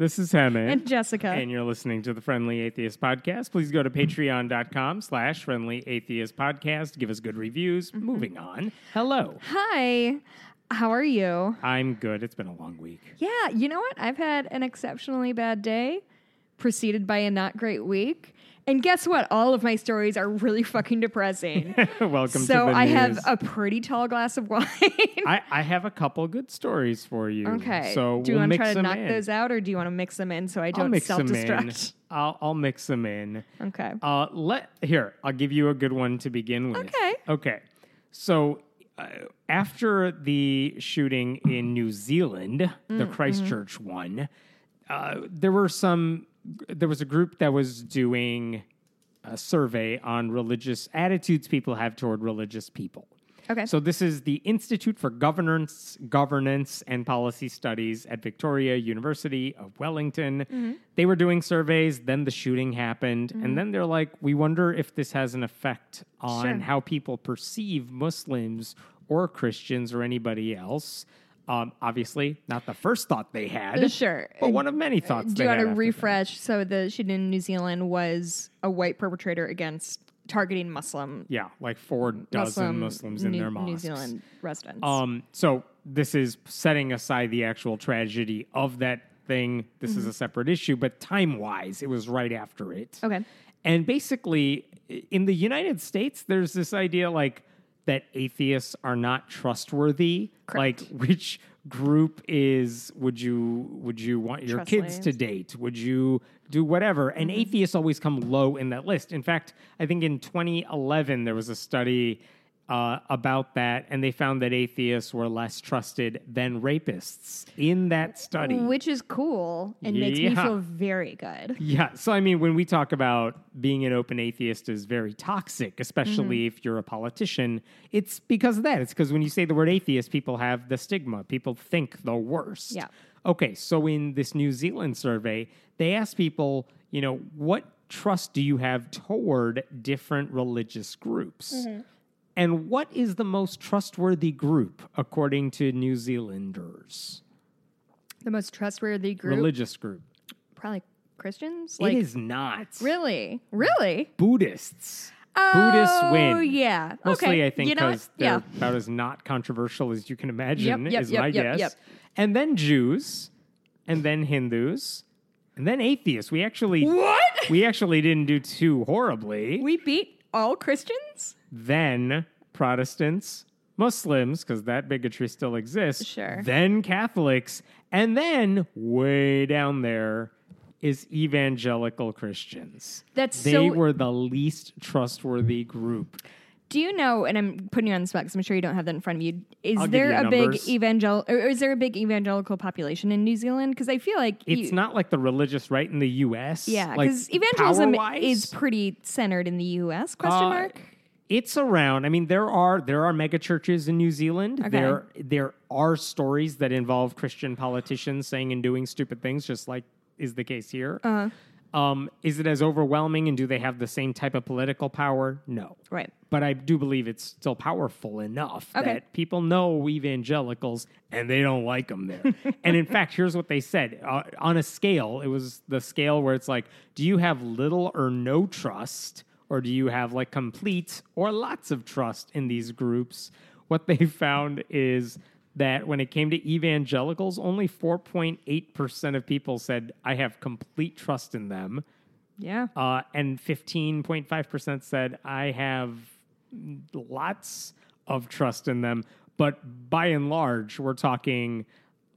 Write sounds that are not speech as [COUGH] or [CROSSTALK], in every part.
This is Hemant. And Jessica. And you're listening to the Friendly Atheist Podcast. Please go to patreon.com slash friendly atheist podcast. Give us good reviews. Mm-hmm. Moving on. Hello. Hi. How are you? I'm good. It's been a long week. Yeah, you know what? I've had an exceptionally bad day, preceded by a not great week. And guess what? All of my stories are really fucking depressing. [LAUGHS] Welcome so to the book. So I news. have a pretty tall glass of wine. I, [LAUGHS] I have a couple good stories for you. okay. So do you we'll want to try to knock in. those out, or do you want to mix them in so I I'll don't mix self them in. destruct? I'll, I'll mix them in. Okay. Uh, let here. I'll give you a good one to begin with. Okay. Okay. So uh, after the shooting in New Zealand, the Mm, Christchurch mm-hmm. one, uh, there were some. There was a group that was doing a survey on religious attitudes people have toward religious people. Okay. So this is the Institute for Governance, Governance and Policy Studies at Victoria University of Wellington. Mm-hmm. They were doing surveys, then the shooting happened, and then they're like, we wonder if this has an effect on Sure. how people perceive Muslims or Christians or anybody else. Um, obviously, not the first thought they had, Uh, sure. but one of many thoughts. Do they you want had to after that. refresh? So the shooting in New Zealand was a white perpetrator against targeting Muslim Yeah, like four dozen Muslim Muslims in New, their mosques. New Zealand residents. Um, so this is setting aside the actual tragedy of that thing. This is a separate issue, but time wise, it was right after it. okay. And basically, in the United States, there's this idea like that atheists are not trustworthy. Like which group is would you would you want your Trust kids to date? Would you do whatever? And mm-hmm. atheists always come low in that list. In fact, I think in 2011 there was a study uh, about that, and they found that atheists were less trusted than rapists in that study. Which is cool and makes me feel very good. Yeah. So, I mean, when we talk about being an open atheist is very toxic, especially Mm-hmm. if you're a politician, it's because of that. It's because when you say the word atheist, people have the stigma. People think the worst. Yeah. Okay. So, in this New Zealand survey, they asked people, you know, what trust do you have toward different religious groups? Mm-hmm. And what is the most trustworthy group according to New Zealanders? The most trustworthy group, Religious group. probably Christians. Like, it is not. really, really. Buddhists. Oh, Buddhists win. Oh, yeah. Mostly, okay. I think, you know because they're yeah. about as not controversial as you can imagine, Yep, yep, is yep, my guess. And then Jews, and then Hindus, and then atheists. We actually What? we actually didn't do too horribly. We beat all Christians. Then Protestants, Muslims, because that bigotry still exists. Sure. Then Catholics, and then way down there is evangelical Christians. That's they so- were the least trustworthy group. Do you know? And I'm putting you on the spot because I'm sure you don't have that in front of you. Is I'll there you a big numbers. evangel? Or is there a big evangelical population in New Zealand? Because I feel like It's you- not like the religious right in the U.S. Yeah, like, because evangelism power-wise, is pretty centered in the U.S. Question uh, mark. It's around. I mean, there are there are mega churches in New Zealand. Okay. There there are stories that involve Christian politicians saying and doing stupid things, just like is the case here. Uh-huh. Um, is it as overwhelming, and do they have the same type of political power? No. Right. But I do believe it's still powerful enough Okay. that people know evangelicals and they don't like them there. [LAUGHS] and in fact, here's what they said uh, on a scale. It was the scale where it's like, do you have little or no trust, or do you have like complete or lots of trust in these groups? What they [LAUGHS] found is that when it came to evangelicals, only 4.8% of people said, I have complete trust in them. Yeah. Uh, and 15.5% said, I have lots of trust in them. But by and large, we're talking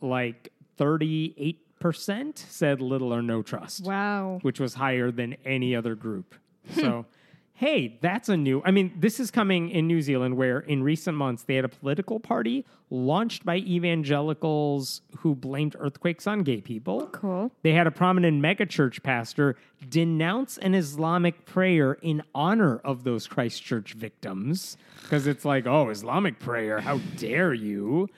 like 38% said little or no trust, wow. which was higher than any other group. So, hey, that's a new. I mean, this is coming in New Zealand, where in recent months they had a political party launched by evangelicals who blamed earthquakes on gay people. Cool. They had a prominent megachurch pastor denounce an Islamic prayer in honor of those Christchurch victims because it's like, oh, Islamic prayer, how dare you?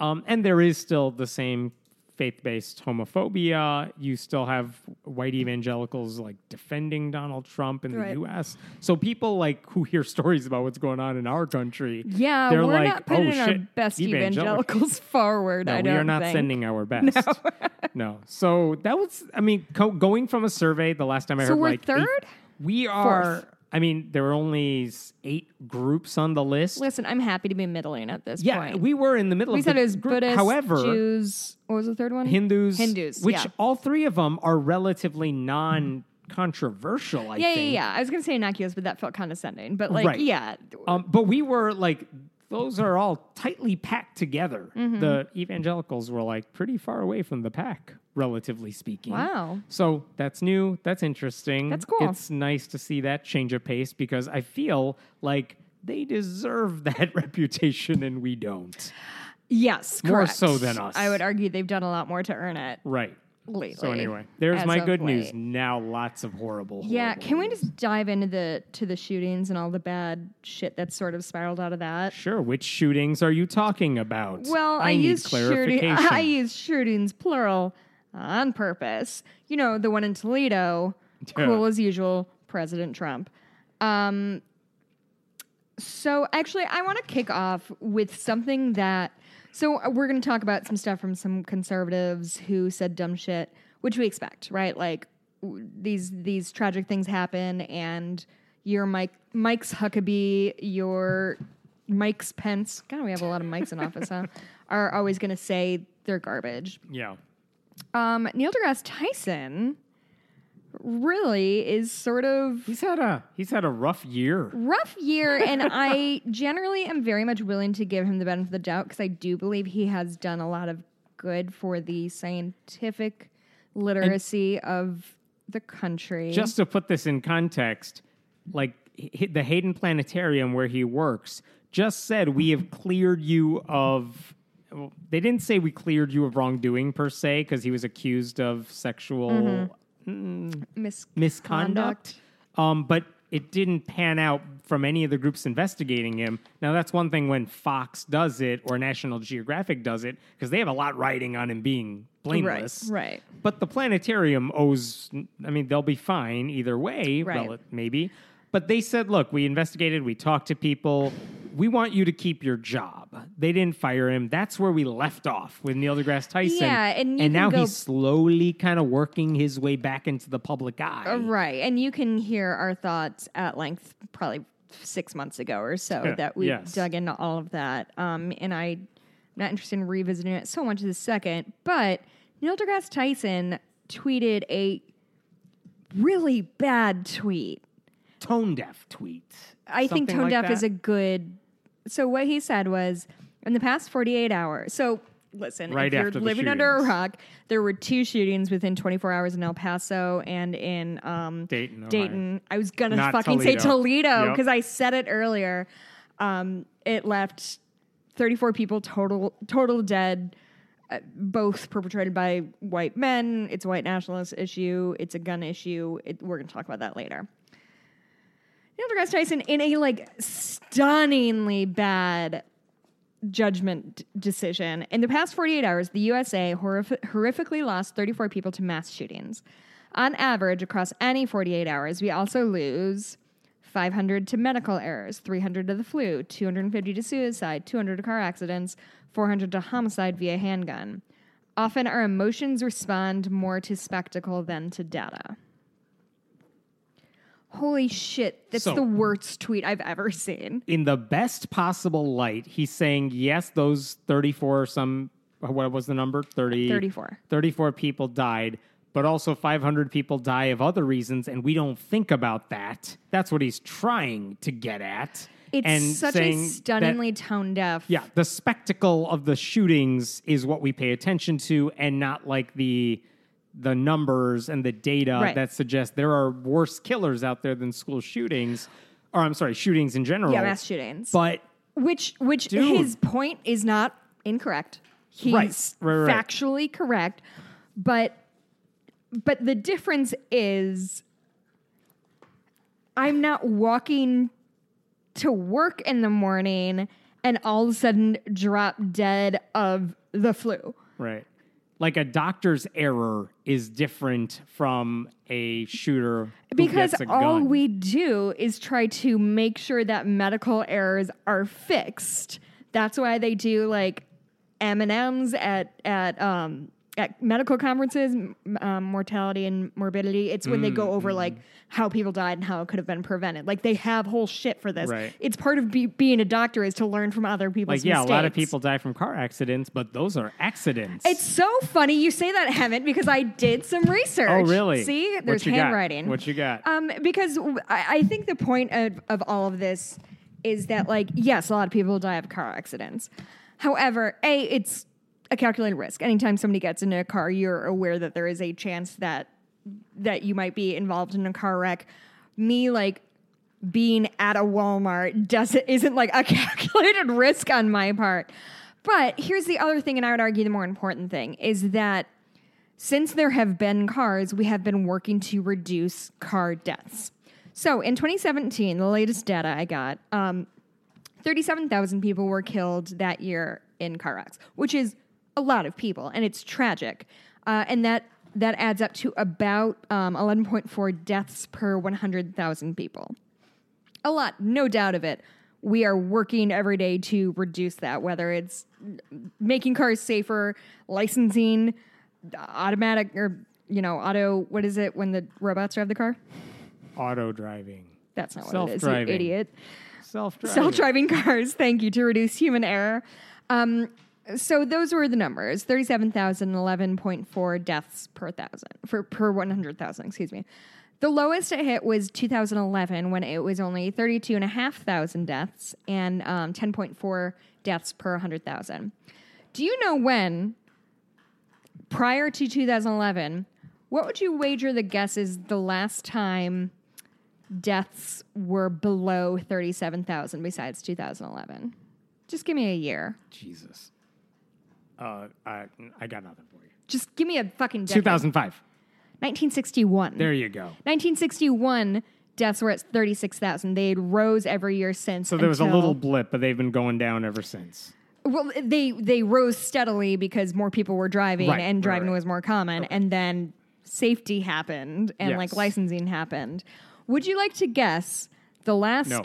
Um, and there is still the same faith based homophobia. You still have white evangelicals like defending Donald Trump in the US. So people like who hear stories about what's going on in our country. Yeah, they're we're like, not putting oh, our shit, best evangelical." evangelicals [LAUGHS] forward. No, I we are not think. sending our [LAUGHS] best. No. So that was, I mean, co- going from a survey the last time I So heard, we're like eight- third? we are. Fourth. I mean, there were only eight groups on the list. Listen, I'm happy to be middling at this yeah, point. we were in the middle We of said the it was group. Buddhists, However, Jews. What was the third one? Hindus, Hindus, which yeah. all three of them are relatively non-controversial. I yeah, yeah, think. yeah. I was gonna say innocuous, but that felt condescending. But like, Right. yeah, Um, but we were like, those are all tightly packed together. Mm-hmm. The evangelicals were like pretty far away from the pack, relatively speaking. wow. So that's new. That's interesting. That's cool. It's nice to see that change of pace because I feel like they deserve [LAUGHS] that reputation and we don't. Yes, More correct. so than us. I would argue they've done a lot more to earn it Right. Lately. So anyway, there's my good news. Now lots of horrible. Yeah, horrible can we news. just dive into the to the shootings and all the bad shit that's sort of spiraled out of that? Sure. Which shootings are you talking about? Well, I, need use shooting. [LAUGHS] I use shootings plural on purpose. You know, the one in Toledo, Yeah. [LAUGHS] cool as usual, President Trump. Um, so actually, I want to kick off with something that. So uh, we're going to talk about some stuff from some conservatives who said dumb shit, which we expect, right? Like w- these these tragic things happen, and your Mike Mike's Huckabee, your Mike's Pence. God, we have a lot of Mikes in office, huh? [LAUGHS] Are always going to say they're garbage. yeah. Um, Neil deGrasse Tyson really is sort of He's had a he's had a rough year. rough year, and I [LAUGHS] generally am very much willing to give him the benefit of the doubt because I do believe he has done a lot of good for the scientific literacy of the country. Just to put this in context, like h- the Hayden Planetarium where he works just said we have cleared you of. well, They didn't say we cleared you of wrongdoing per se because he was accused of sexual mm-hmm. Misconduct. misconduct. Um, but it didn't pan out from any of the groups investigating him. Now that's one thing when Fox does it or National Geographic does it because they have a lot riding on him being blameless. Right, right. But the planetarium owes. I mean, they'll be fine either way. Right. rel- maybe. But they said, look, we investigated, we talked to people. We want you to keep your job. They didn't fire him. That's where we left off with Neil deGrasse Tyson. Yeah, and can now go- he's slowly kind of working his way back into the public eye. Uh, Right. And you can hear our thoughts at length probably six months ago or so [LAUGHS] that we yes. dug into all of that. Um, and I, am not interested in revisiting it so much as a second, but Neil deGrasse Tyson tweeted a really bad tweet. Tone deaf tweet. I think tone like deaf that? is a good. So what he said was in the past 48 hours. So listen, Right if you're living under a rock, there were two shootings within 24 hours in El Paso and in um, Dayton, Ohio. Dayton. I was gonna Not fucking say Toledo. Toledo Yep. because I said it earlier. Um, it left 34 people total total dead. uh, Both perpetrated by white men. It's a white nationalist issue. It's a gun issue. It, we're going to talk about that later. Neil deGrasse Tyson in a like stunningly bad judgment decision. In the past 48 hours, the USA horrific- horrifically lost 34 people to mass shootings. On average, across any 48 hours, we also lose 500 to medical errors, 300 to the flu, 250 to suicide, 200 to car accidents, 400 to homicide via handgun. Often our emotions respond more to spectacle than to data. Holy shit, that's So- the worst tweet I've ever seen. in the best possible light, he's saying, yes, those 34 or some, what was the number? 30, 34. 34 people died, but also 500 people die of other reasons, and we don't think about that. That's what he's trying to get at. It's and such saying a that- stunningly tone deaf. yeah, the spectacle of the shootings is what we pay attention to, and not like the the numbers and the data Right. that suggest there are worse killers out there than school shootings, or I'm sorry, shootings in general. Yeah, mass shootings. But which which Dude. his point is not incorrect. He's right, right. factually correct. But but the difference is I'm not walking to work in the morning and all of a sudden drop dead of the flu. Right. Like a doctor's error is different from a shooter because all gun. we do is try to make sure that medical errors are fixed. That's why they do like M and M's at at um, at medical conferences, um, mortality and morbidity. It's when they go Mm, over like how people died and how it could have been prevented. Like they have whole shit for this. Right. It's part of be- being a doctor is to learn from other people's like yeah, a lot of people die from car accidents, but those are accidents. It's so funny you say that, Hemant, because I did some research. oh really? See, What there's got? handwriting. What you got? Um, because w- I, I think the point of, of all of this is that, like, yes, a lot of people die of car accidents. However, A, it's a calculated risk. Anytime somebody gets into a car, you're aware that there is a chance that that you might be involved in a car wreck. Me, like, being at a Walmart doesn't [LAUGHS] isn't like a [LAUGHS] calculated risk on my part. But here's the other thing, and I would argue the more important thing is that since there have been cars, we have been working to reduce car deaths. So in 2017, the latest data I got, um, 37,000 people were killed that year in car wrecks, which is a lot of people, and it's tragic. Uh, and that that adds up to about um, 11.4 deaths per 100,000 people. A lot, no doubt of it. We are working every day to reduce that, whether it's making cars safer, licensing, automatic or you know, auto. What is it when the robots drive the car? Auto driving, That's not what it is, you Self-driving. idiot. self driving. Self-driving cars. Thank you to reduce human error. Um, so those were the numbers: thirty-seven thousand, eleven point four deaths per thousand for per one hundred thousand. Excuse me. The lowest it hit was 2011 when it was only 32,500 deaths and um, 10.4 deaths per 100,000. Do you know when, prior to 2011, what would you wager the guess is the last time deaths were below 37,000 besides 2011? Just give me a year. Jesus. Uh, I, I got nothing for you. Just give me a fucking decade. 2005. 1961. There you go. 1961 deaths were at 36,000. They had rose every year since. So there was a until- little blip, but they've been going down ever since. Well, they they rose steadily because more people were driving Right, and right, driving right. was more common, and then safety happened and like Yes. licensing happened. Would you like to guess the last? No.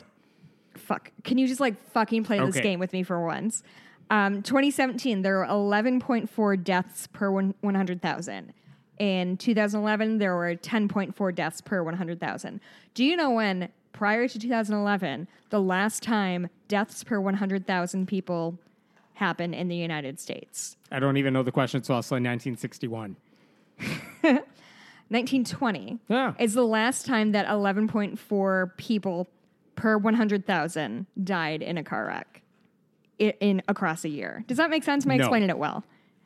Fuck. Can you just like fucking play this Okay. game with me for once? Um, 2017, there were 11.4 deaths per 100,000. In 2011, there were 10.4 deaths per 100,000. Do you know when, prior to 2011, the last time deaths per 100,000 people happened in the United States? I don't even know the question, so I'll say 1961. 1920 [LAUGHS] Yeah. is the last time that 11.4 people per 100,000 died in a car wreck in, in across a year. Does that make sense? Am I No. explaining it well?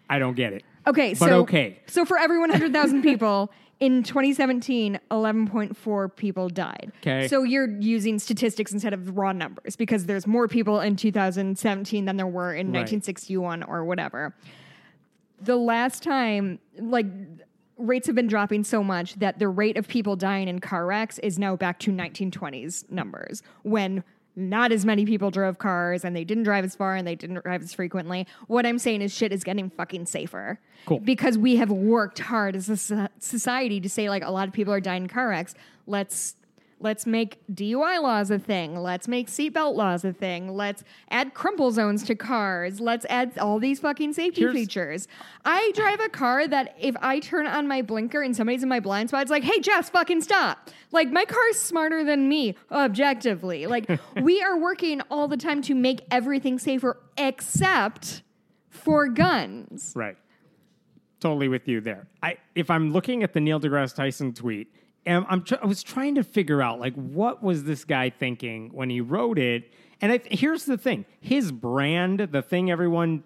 I don't get it. Okay, But so okay. So for every 100,000 [LAUGHS] people in 2017, 11.4 people died. 'Kay. So you're using statistics instead of raw numbers because there's more people in 2017 than there were in Right. 1961 or whatever. The last time, like, rates have been dropping so much that the rate of people dying in car wrecks is now back to 1920s numbers when not as many people drove cars and they didn't drive as far and they didn't drive as frequently. What I'm saying is shit is getting fucking safer. Cool. Because we have worked hard as a society to say like a lot of people are dying in car wrecks. Let's let's make DUI laws a thing. Let's make seatbelt laws a thing. Let's add crumple zones to cars. Let's add all these fucking safety Here's- features. I drive a car that if I turn on my blinker and somebody's in my blind spot, it's like, hey, Jess, fucking stop. Like, my car's smarter than me, objectively. Like, [LAUGHS] we are working all the time to make everything safer except for guns. Right. Totally with you there. I if I'm looking at the Neil deGrasse Tyson tweet, and I'm tr- I was trying to figure out like what was this guy thinking when he wrote it. And I, here's the thing: his brand, the thing everyone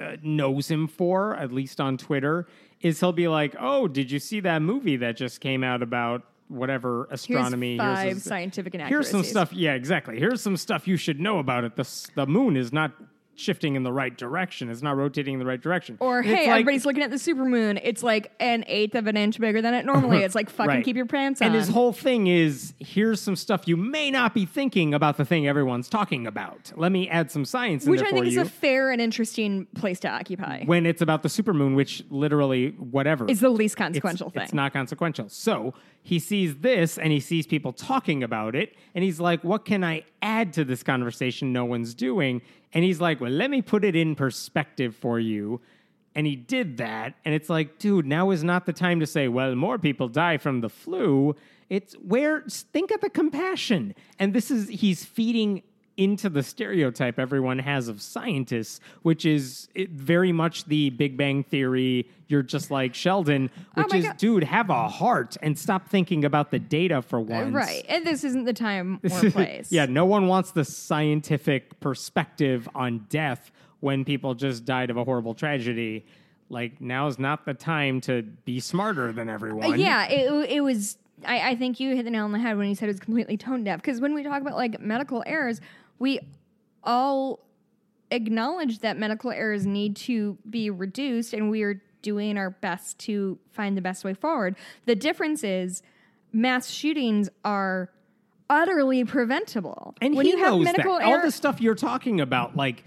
uh, knows him for, at least on Twitter, is he'll be like, "Oh, did you see that movie that just came out about whatever astronomy?" Here's five this- scientific Here's some stuff. Yeah, exactly. Here's some stuff you should know about it. The the moon is not shifting in the right direction. It's not rotating in the right direction. Or And hey, like- everybody's looking at the supermoon. It's like an eighth of an inch bigger than it normally. [LAUGHS] is. like fucking Right. keep your pants on. And his whole thing is here's some stuff you may not be thinking about the thing everyone's talking about. Let me add some science which I think is you. a fair and interesting place to occupy. when it's about the supermoon, which literally whatever Is the least it's, consequential thing. It's not consequential. So he sees this and he sees people talking about it, and he's like, "What can I add to this conversation no one's doing?" And he's like, "Well, let me put it in perspective for you." And he did that, and it's like, dude, now is not the time to say, "Well, more people die from the flu." It's where think of the compassion, and this is he's feeding into the stereotype everyone has of scientists, which is it, very much the Big Bang Theory. You're just like Sheldon, which Oh is, God. dude, have a heart and stop thinking about the data for once. right. And this isn't the time [LAUGHS] or place. yeah, no one wants the scientific perspective on death when people just died of a horrible tragedy. Like now's not the time to be smarter than Uh, everyone. yeah, it, it was. I, I think you hit the nail on the head when you said it was completely tone deaf. Because when we talk about like medical errors, we all acknowledge that medical errors need to be reduced, and we are doing our best to find the best way forward. The difference is mass shootings are utterly preventable. And when he you have medical that. All the stuff you're talking about, like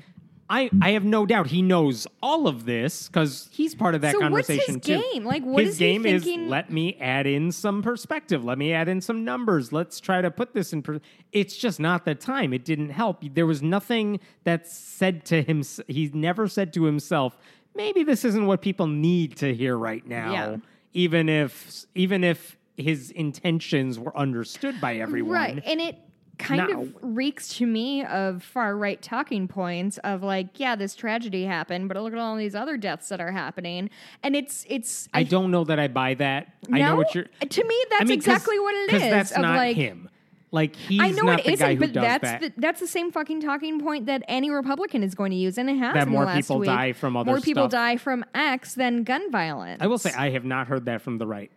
I, I have no doubt he knows all of this because he's part of that So what's his conversation too. game? Like, what his is he game is let me add in some perspective. Let me add in some numbers. Let's try to put this in. Per- it's just not the time. It didn't help. There was nothing that said to him. He never said to himself, "Maybe this isn't what people need to hear right now." Yeah. Even if, even if his intentions were understood by everyone, Right. And it kind Now- of reeks to me of far right talking points of like, yeah, this tragedy happened, but look at all these other deaths that are happening. And it's it's I don't know that I buy that. I know No? what you're. Uh, to me, that's I mean, exactly what it is. That's of, not like- him. Like he's I know not it the guy isn't, who but that's that. the, that's the same fucking talking point that any Republican is going to use, and it has That more people week. die from other more people stuff. die from X than gun violence. I will say I have not heard that from the right.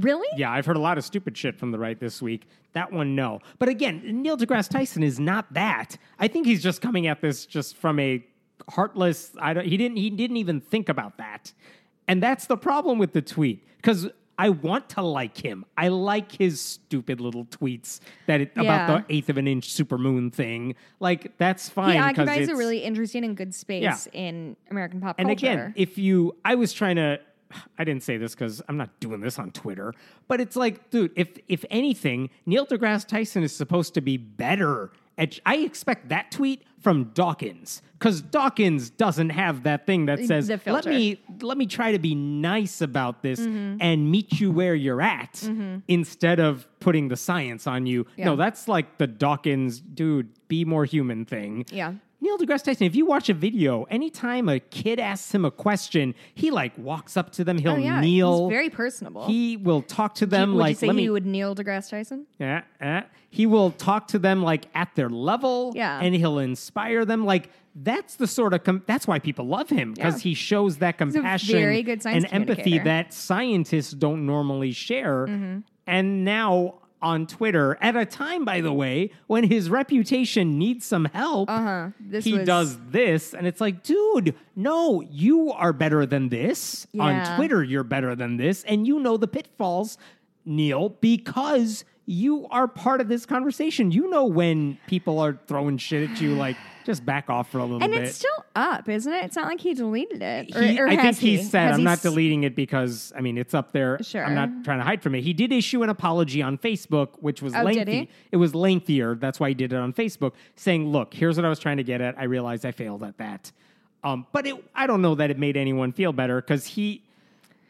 Really. Yeah, I've heard a lot of stupid shit from the right this week. That one, no. But again, Neil deGrasse Tyson is not that. I think he's just coming at this just from a heartless. I don't. He didn't. He didn't even think about that, and that's the problem with the tweet because. I want to like him. I like his stupid little tweets that it, Yeah. about the eighth of an inch supermoon thing. Like that's fine. He occupies a really interesting and good space Yeah. in American pop and culture. And again, if you, I was trying to, [SIGHS] I didn't say this because I'm not doing this on Twitter, but it's like, dude, if if anything, Neil deGrasse Tyson is supposed to be better. At, I expect that tweet from Dawkins because Dawkins doesn't have that thing that says, "Let me let me try to be nice about this Mm-hmm. and meet you where you're at," instead of putting the science on you. Yeah. No, that's like the Dawkins, dude, be more human thing. Yeah. Neil deGrasse Tyson, if you watch a video, anytime a kid asks him a question, he like walks up to them, he'll oh yeah, kneel. he's very personable. he will talk to them would like you say let he me would Neil deGrasse Tyson? yeah, he will talk to them like at their level Yeah. and he'll inspire them like that's the sort of com- that's why people love him because Yeah. he shows that compassion very good and empathy that scientists don't normally share Mm-hmm. and now on Twitter at a time by the way when his reputation needs some help Uh-huh. He was- does this and it's like dude no you are better than this Yeah. on twitter you're better than this and you know the pitfalls neil because you are part of this conversation you know when people are throwing shit at you like just back off for a little And bit And it's still up, isn't it? It's not like he deleted it. Or, He- or I think he, he said, Has "I'm he not deleting it because I mean it's up there. Sure. I'm not trying to hide from it." He did issue an apology on Facebook, which was Oh, lengthy. It was lengthier. That's why he did it on Facebook, saying, "Look, here's what I was trying to get at. I realized I failed at that." Um, but it, I don't know that it made anyone feel better because he.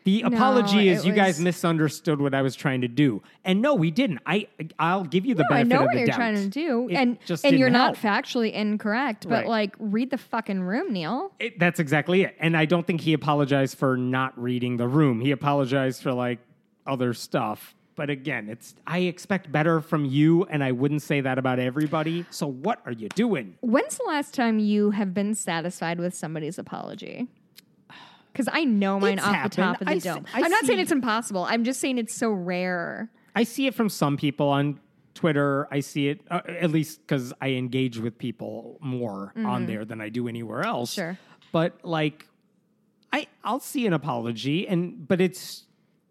The No, apology is you guys misunderstood what I was trying to do, and no, we didn't. I I'll give you the No, I benefit know of what the you're doubt. trying to do, It and and you're didn't factually incorrect. But Right. like, read the fucking room, Neil. It, that's exactly it. And I don't think he apologized for not reading the room. He apologized for like other stuff. But again, it's I expect better from you, and I wouldn't say that about everybody. So what are you doing? When's the last time you have been satisfied with somebody's apology? Because I know mine It's off the top of the I see- dome. I I'm not saying it's impossible. I'm just saying it's so rare. I see it from some people on Twitter. I see it uh, at least because I engage with people more on there than I do anywhere else. Mm-hmm. Sure. But like, I I'll see an apology, and but it's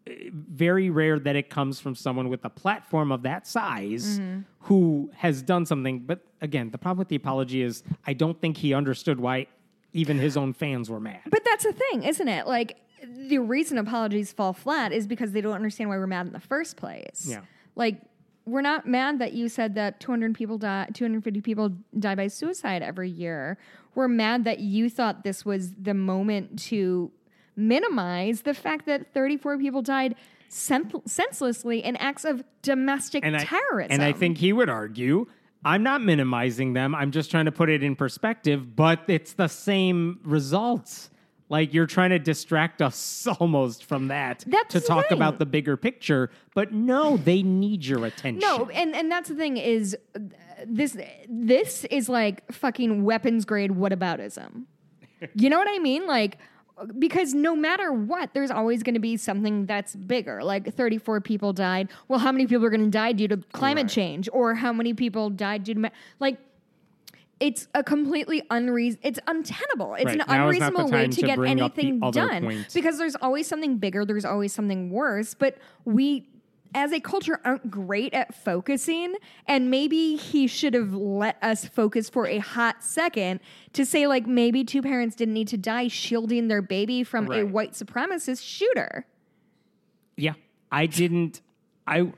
uh, very rare that it comes from someone with a platform of that size Mm-hmm. who has done something. But again, the problem with the apology is I don't think he understood why even his own fans were mad. But that's the thing, isn't it? Like the reason apologies fall flat is because they don't understand why we're mad in the first place. Yeah. Like we're not mad that you said that 200 people die 250 people die by suicide every year. We're mad that you thought this was the moment to minimize the fact that 34 people died sen- senselessly in acts of domestic and I, terrorism. And I think he would argue, I'm not minimizing them. I'm just trying to put it in perspective, but it's the same results. Like you're trying to distract us [LAUGHS] almost from that That's to talk thing. about the bigger picture. But no, they need your attention. No, and and that's the thing is this this is like fucking weapons grade whataboutism. You know what I mean? Like because no matter what, there's always going to be something that's bigger. Like 34 people died. Well, how many people are going to die due to climate Right. change, or how many people died due to ma- like? It's a completely unreason. It's untenable. It's Right. an Now is not the unreasonable way to to get bring up the anything done point. because there's always something bigger. There's always something worse. But we, as a culture, aren't great at focusing. And maybe he should have let us focus for a hot second to say, like, maybe two parents didn't need to die shielding their baby from a white supremacist shooter. Yeah. I didn't I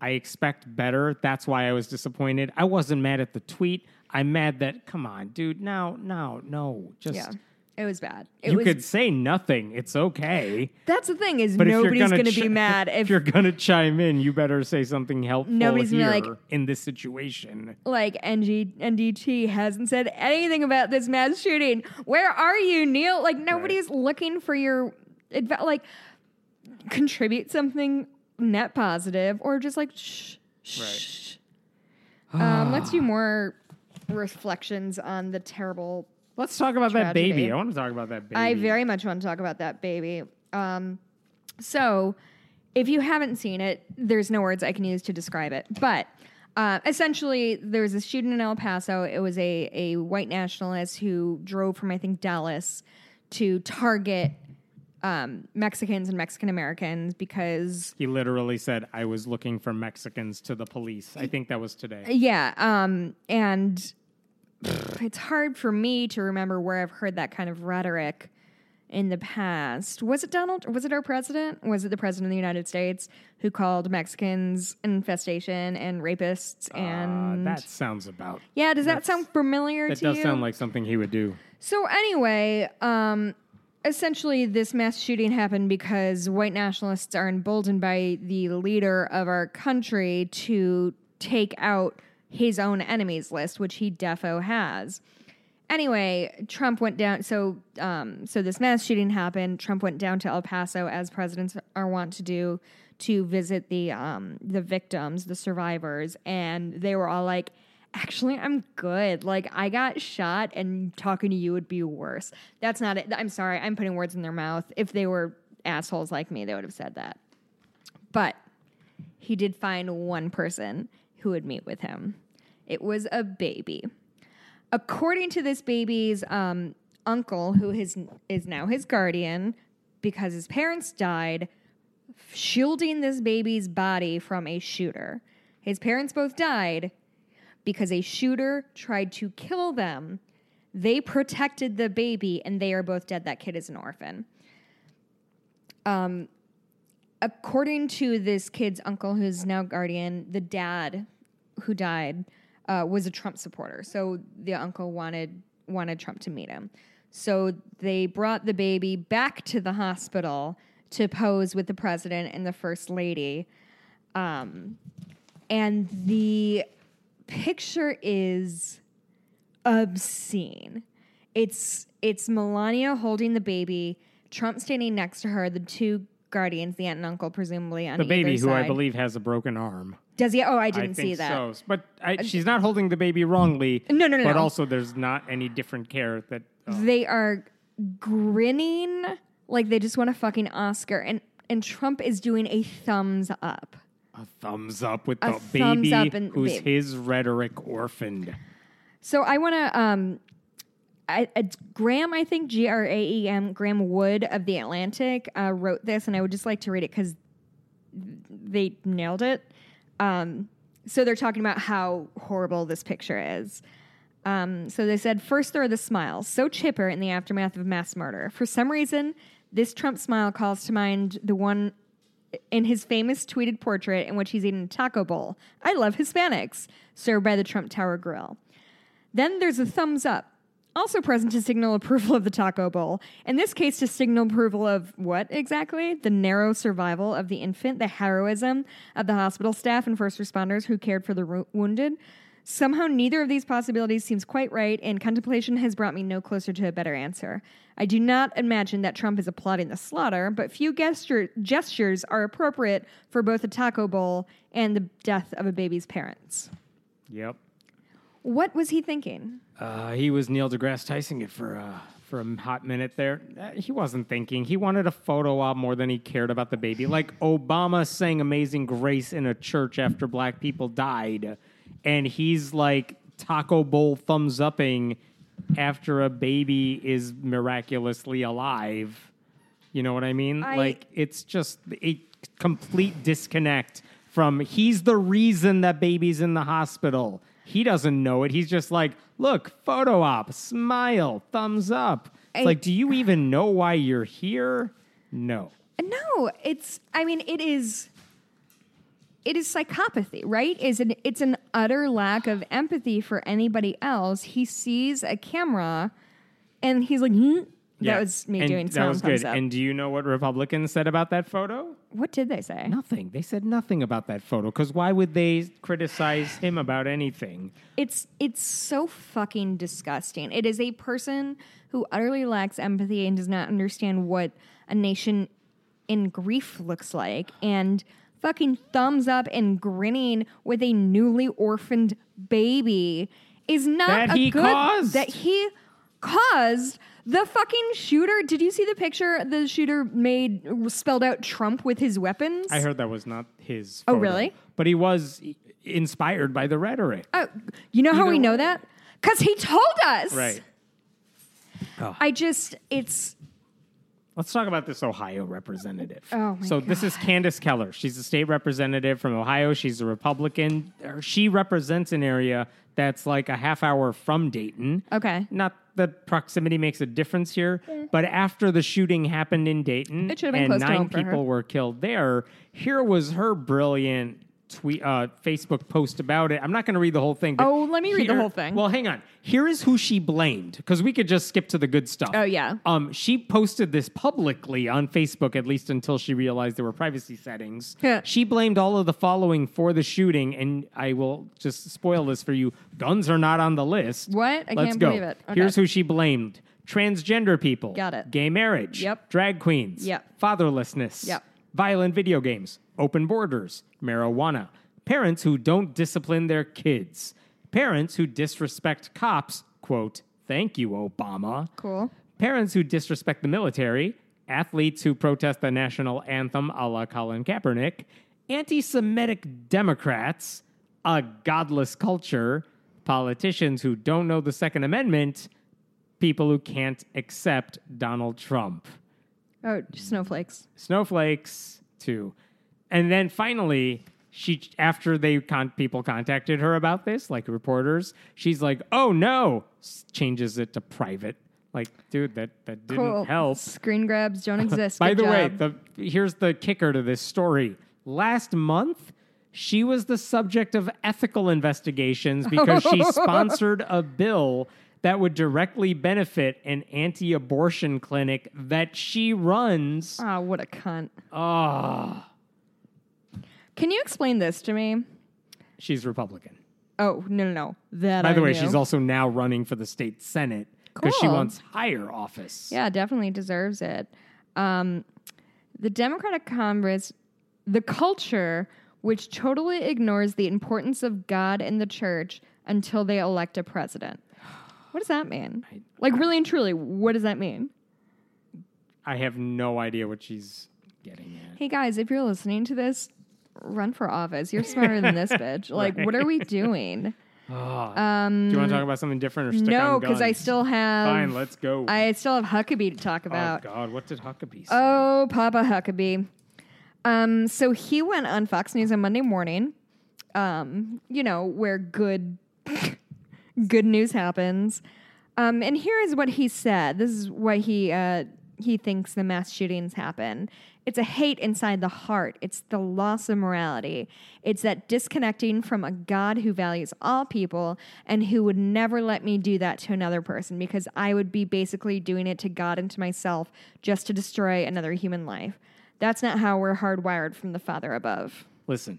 I expect better. That's why I was disappointed. I wasn't mad at the tweet. I'm mad that come on, dude. No, no, no. Just Yeah, it was bad. It you was. could say nothing. It's okay. that's the thing is But nobody's going to chi- be mad if if you're gonna chime in, you better say something helpful Nobody's here like- in this situation. like NG NDT hasn't said anything about this mass shooting. Where are you, Neil? Like nobody's looking for your adv- like contribute something net positive or just like shh shh. Um, let's do more reflections on the terrible. Let's talk about that baby. I want to talk about that baby. I very much want to talk about that baby. Um, so, if you haven't seen it, there's no words I can use to describe it. But uh, essentially, there was a shooting in El Paso. It was a, a white nationalist who drove from, I think, Dallas to target um, Mexicans and Mexican Americans because He literally said, "I was looking for Mexicans to the police." I think that was today. Yeah, um, and it's hard for me to remember where I've heard that kind of rhetoric in the past. Was it Donald? Was it our president? Was it the president of the United States who called Mexicans infestation and rapists? Uh, And that sounds about. yeah, does that sound familiar That to does you? sound like something he would do. So anyway, um, essentially, this mass shooting happened because white nationalists are emboldened by the leader of our country to take out his own enemies list, which he defo has. Anyway, Trump went down. So, um, so this mass shooting happened. Trump went down to El Paso, as presidents are wont to do, to visit the um, the victims, the survivors, and they were all like, "Actually, I'm good. Like, I got shot, and talking to you would be worse." That's not it. I'm sorry. I'm putting words in their mouth. If they were assholes like me, they would have said that. But he did find one person who would meet with him. It was a baby. According to this baby's um, uncle, who is, is now his guardian, because his parents died, shielding this baby's body from a shooter. His parents both died because a shooter tried to kill them. They protected the baby, and they are both dead. That kid is an orphan. Um, according to this kid's uncle, who's now guardian, the dad who died uh, was a Trump supporter. So the uncle wanted wanted Trump to meet him. So they brought the baby back to the hospital to pose with the president and the first lady. Um, and the picture is obscene. It's it's Melania holding the baby, Trump standing next to her, the two guardians, the aunt and uncle, presumably on The baby, who I believe has a broken arm. Does he? Oh, I I didn't think see that. so. But I, she's not holding the baby wrongly. No, no, no, But no. also, there's not any different care that. uh, They are grinning like they just want a fucking Oscar, and and Trump is doing a thumbs up. A thumbs up with A the baby who's babe. his rhetoric orphaned. So I want to. Um, I, it's Graeme, I think G R A E M, Graeme Wood of the Atlantic uh, wrote this, and I would just like to read it because they nailed it. Um, so they're talking about how horrible this picture is. Um, so they said, first there are the smiles, so chipper in the aftermath of mass murder. For some reason, this Trump smile calls to mind the one in his famous tweeted portrait in which he's eating a taco bowl. I love Hispanics, served by the Trump Tower Grill. Then there's a thumbs up, also present to signal approval of the taco bowl. In this case, to signal approval of what exactly? The narrow survival of the infant, the heroism of the hospital staff and first responders who cared for the ro- wounded. Somehow, neither of these possibilities seems quite right, and contemplation has brought me no closer to a better answer. I do not imagine that Trump is applauding the slaughter, but few gesture- gestures are appropriate for both a taco bowl and the death of a baby's parents. Yep. What was he thinking? Uh, he was Neil deGrasse Tyson it for uh, for a hot minute there. Uh, he wasn't thinking. He wanted a photo op more than he cared about the baby. Like [LAUGHS] Obama sang "Amazing Grace" in a church after black people died, and he's like taco bowl thumbs upping after a baby is miraculously alive. You know what I mean? I- like it's just a complete disconnect from he's the reason that baby's in the hospital. He doesn't know it. He's just like, look, photo op, smile, thumbs up. It's I- like, do you even know why you're here? No. No, it's. I mean, it is. It is psychopathy, right? Is an it's an utter lack of empathy for anybody else. He sees a camera, and he's like, hmm? "That was me and doing that was good. up." And do you know what Republicans said about that photo? what did they say? Nothing. They said nothing about that photo because why would they criticize him about anything? It's it's so fucking disgusting. It is a person who utterly lacks empathy and does not understand what a nation in grief looks like and fucking thumbs up and grinning with a newly orphaned baby is not That a he good caused. that he caused the fucking shooter. Did you see the picture the shooter made spelled out Trump with his weapons? I heard that was not his. Oh, really? But he was inspired by the rhetoric. Oh, you know how Either we know way. that? Because he told us. Right. Oh. I just, it's, Let's talk about this Ohio representative. Oh, my so this is Candice Keller. She's a state representative from Ohio. She's a Republican. She represents an area that's like a half hour from Dayton. okay. Not that proximity makes a difference here, but after the shooting happened in Dayton It should have been and close to nine home for her. people were killed there, here was her brilliant tweet, uh, Facebook post about it. I'm not going to read the whole thing. but Oh, let me read the here- whole thing. Well, hang on. Here is who she blamed because we could just skip to the good stuff. Oh, yeah. Um, she posted this publicly on Facebook, at least until she realized there were privacy settings. Yeah. She blamed all of the following for the shooting, and I will just spoil this for you. Guns are not on the list. What? I Let's can't go. believe it. Okay. Here's who she blamed: transgender people, Got it. gay marriage, Yep. drag queens, Yep. fatherlessness, Yep. violent video games, open borders, marijuana, parents who don't discipline their kids, parents who disrespect cops. Quote, thank you, Obama. Cool. Parents who disrespect the military, athletes who protest the national anthem a la Colin Kaepernick, anti Semitic Democrats, a godless culture, politicians who don't know the Second Amendment, people who can't accept Donald Trump. Oh, snowflakes. Snowflakes, too. And then finally, she after they con- people contacted her about this, like reporters, she's like, "Oh no!" S- changes it to private. Like, dude, that that didn't Cool. help. Screen grabs don't [LAUGHS] exist. By Good the way, job. the here's the kicker to this story. Last month, she was the subject of ethical investigations because she [LAUGHS] sponsored a bill that would directly benefit an anti-abortion clinic that she runs. Ah, what a cunt. Oh, Can you explain this to me? she's Republican. Oh, no, no, no. That By the I way, knew. she's also now running for the state senate because she Cool. wants higher office. Yeah, definitely deserves it. Um, the Democratic Congress, the culture which totally ignores the importance of God and the church until they elect a president. What does that mean? Like, really and truly, what does that mean? I have no idea what she's getting at. Hey guys, if you're listening to this, run for office. You're [LAUGHS] smarter than this bitch. Like, what are we doing? Oh. [LAUGHS] Um, Do you want to talk about something different or stick no, because I still have. Fine, let's go. I still have Huckabee to talk oh about. God, what did Huckabee say? Oh, Papa Huckabee. Um, so he went on Fox News on Monday morning. Um, you know where good, [LAUGHS] good news happens. Um, and here is what he said. This is why he uh, he thinks the mass shootings happen. It's a hate inside the heart. It's the loss of morality. It's that disconnecting from a God who values all people and who would never let me do that to another person because I would be basically doing it to God and to myself just to destroy another human life. That's not how we're hardwired from the Father above. Listen,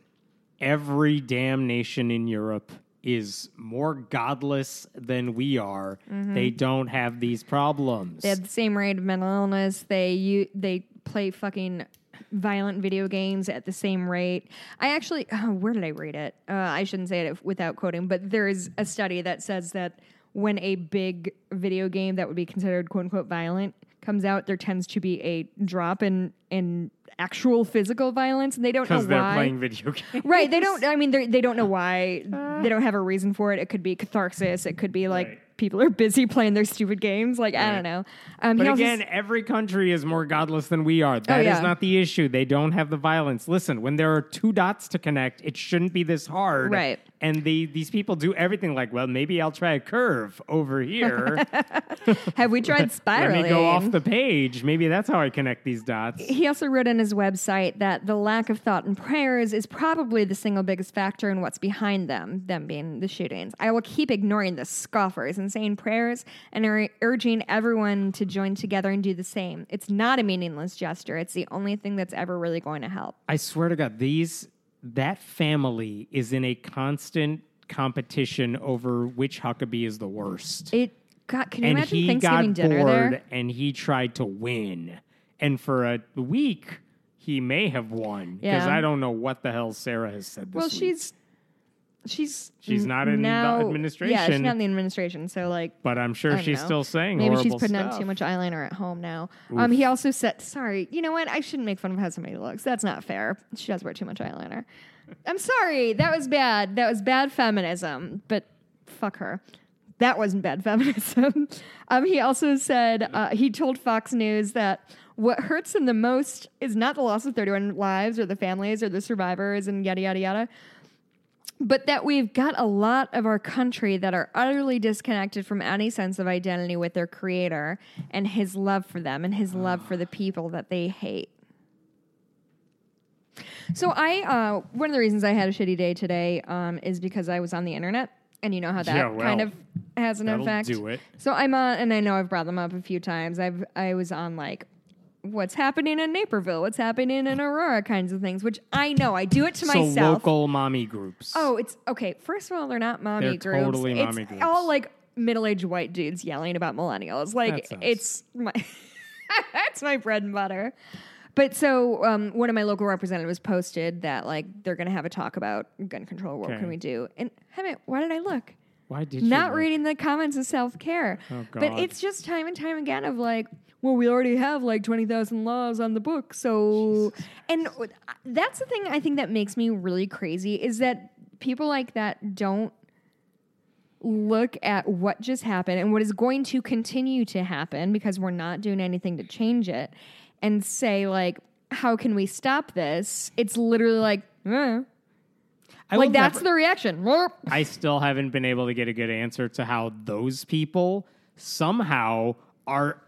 every damn nation in Europe is more godless than we are. They don't have these problems. Mm-hmm. They have the same rate of mental illness. They you they play fucking violent video games at the same rate. I actually, oh, [SIGHS] where did I read it? Uh, I shouldn't say it without quoting, but there is a study that says that when a big video game that would be considered quote unquote violent comes out, there tends to be a drop in in actual physical violence, and they don't know because they're why. playing video [LAUGHS] games. Right. They don't. I mean, they don't know why. they don't have a reason for it. It could be catharsis. It could be like Right. People are busy playing their stupid games. Like I don't know. Um, But he also again, s- every country is more godless than we are. That is yeah. not the issue. They don't have the violence. Listen, when there are two dots to connect, it shouldn't be this hard. Right. And the, these people do everything like, well, maybe I'll try a curve over here. [LAUGHS] have we tried spiraling? [LAUGHS] Let me go off the page. Maybe that's how I connect these dots. he also wrote on his website that the lack of thought and prayers is probably the single biggest factor in what's behind them, them being the shootings. I will keep ignoring the scoffers and saying prayers and ur- urging everyone to join together and do the same. It's not a meaningless gesture. It's the only thing that's ever really going to help. I swear to God, these that family is in a constant competition over which Huckabee is the worst. It God, can you and imagine he Thanksgiving got dinner bored there? and he tried to win. And for a week, he may have won because Yeah. I don't know what the hell Sarah has said this Well, week. she's she's She's not in the administration. Yeah, she's not in the administration. So like, but I'm sure she's know. still saying maybe she's putting stuff. on too much eyeliner at home now. Um, he also said, "Sorry, you know what? I shouldn't make fun of how somebody looks. That's not fair. She does wear too much eyeliner. [LAUGHS] I'm sorry. That was bad. That was bad feminism. But fuck her." That wasn't bad [LAUGHS] feminism. um, he also said uh, he told Fox News that what hurts him the most is not the loss of 31 lives or the families or the survivors and yada yada yada, but that we've got a lot of our country that are utterly disconnected from any sense of identity with their creator and his love for them and his love for the people that they hate. So I, uh, one of the reasons I had a shitty day today um, is because I was on the internet, and you know how that Yeah, well, kind of has an effect. do it. So I'm on, and I know I've brought them up a few times. I've I was on like. What's happening in Naperville? What's happening in Aurora? Kinds of things, which I know. I do it to so myself. local mommy groups. Oh, it's okay. First of all, they're not mommy They're groups. totally it's mommy groups. all like middle-aged white dudes yelling about millennials. Like it's my [LAUGHS] that's my bread and butter. But so um, one of my local representatives posted that like they're going to have a talk about gun control. What Okay. can we do? And Hemant, why did I look? why did you Not reading the comments of self care. Oh, but it's just time and time again of like, well, we already have like 20,000 laws on the book. So, and that's the thing I think that makes me really crazy is that people like that don't look at what just happened and what is going to continue to happen because we're not doing anything to change it and say, like, how can we stop this? It's literally like, eh. I like that's never- the reaction. I still haven't been able to get a good answer to how those people somehow are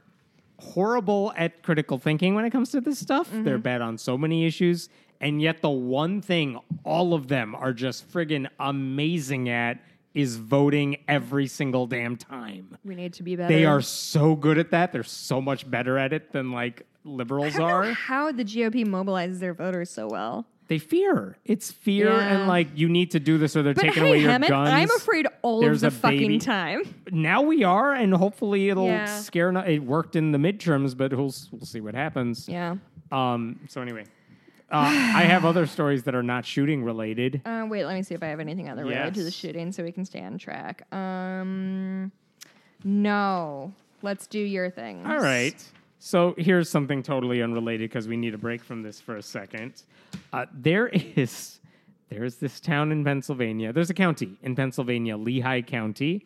horrible at critical thinking when it comes to this stuff. Mm-hmm. They're bad on so many issues. And yet, the one thing all of them are just friggin' amazing at is voting every single damn time. We need to be better. They are so good at that. They're so much better at it than like liberals I don't know are. how the GOP mobilizes their voters so well. They fear. It's fear Yeah. and like you need to do this or they're But taking hey, away your Hemant, guns. I'm afraid all There's of the fucking baby- time. now we are, and hopefully it'll Yeah. scare. No- it worked in the midterms, but we'll we'll see what happens. Yeah. Um. So anyway, uh, I have other stories that are not shooting related. Uh, wait, let me see if I have anything other related to the shooting so we can stay on track. Um, no. Let's do your thing. All right. So here's something totally unrelated because we need a break from this for a second. Uh, there [LAUGHS] is there's this town in Pennsylvania. There's a county in Pennsylvania, Lehigh County.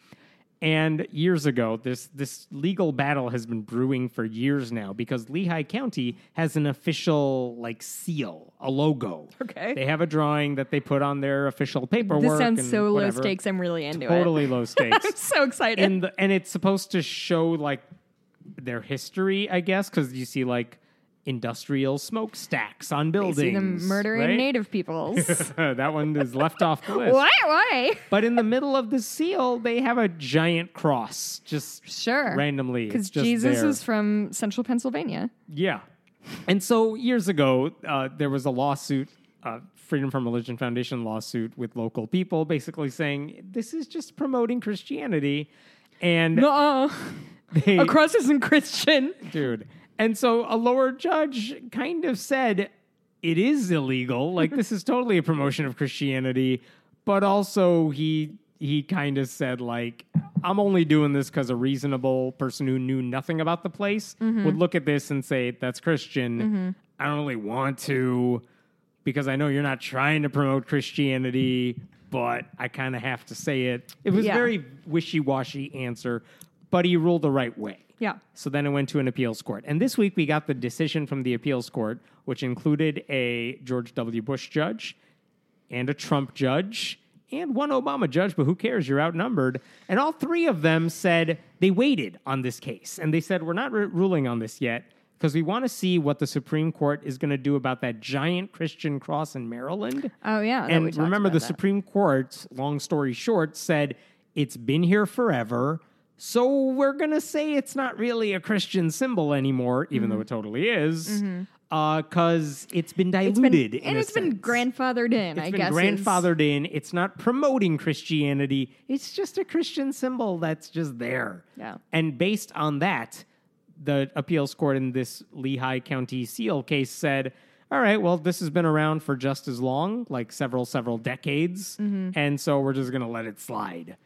And years ago, this this legal battle has been brewing for years now because Lehigh County has an official like seal, a logo. Okay. They have a drawing that they put on their official paperwork. This sounds so whatever. low stakes. I'm really into Totally it. Totally low [LAUGHS] stakes I'm so excited. and the, and it's supposed to show like their history, I guess, because you see like industrial smokestacks on buildings. see them murdering right? native peoples. [LAUGHS] that one is left off the list. why? Why? But in the middle of the seal, they have a giant cross, just Sure. randomly. Because Jesus there. is from central Pennsylvania. Yeah. And so years ago, uh, there was a lawsuit, uh, Freedom from Religion Foundation lawsuit with local people, basically saying this is just promoting Christianity. And No, they, a cross isn't Christian. dude. And so a lower judge kind of said it is illegal. Like this is totally a promotion of Christianity, but also he he kind of said like I'm only doing this because a reasonable person who knew nothing about the place mm-hmm. would look at this and say that's Christian. Mm-hmm. I don't really want to because I know you're not trying to promote Christianity, but I kind of have to say it. It was Yeah. very wishy-washy answer, but he ruled the right way. Yeah. So then it went to an appeals court. And this week we got the decision from the appeals court, which included a George W. Bush judge and a Trump judge and one Obama judge, but who cares? You're outnumbered. And all three of them said they waited on this case. And they said, we're not re- ruling on this yet because we want to see what the Supreme Court is going to do about that giant Christian cross in Maryland. Oh yeah. And remember, the that. Supreme Court, long story short, said it's been here forever. So we're going to say it's not really a Christian symbol anymore, even though it totally is, because it's been Mm-hmm. It's been- diluted. and it's been grandfathered in. It's I guess grandfathered in. It's not promoting Christianity. It's just a Christian symbol that's just there. Yeah. And based on that, the appeals court in this Lehigh County seal case said, all right, well, this has been around for just as long, like several, several decades. Mm-hmm. And so we're just going to let it slide.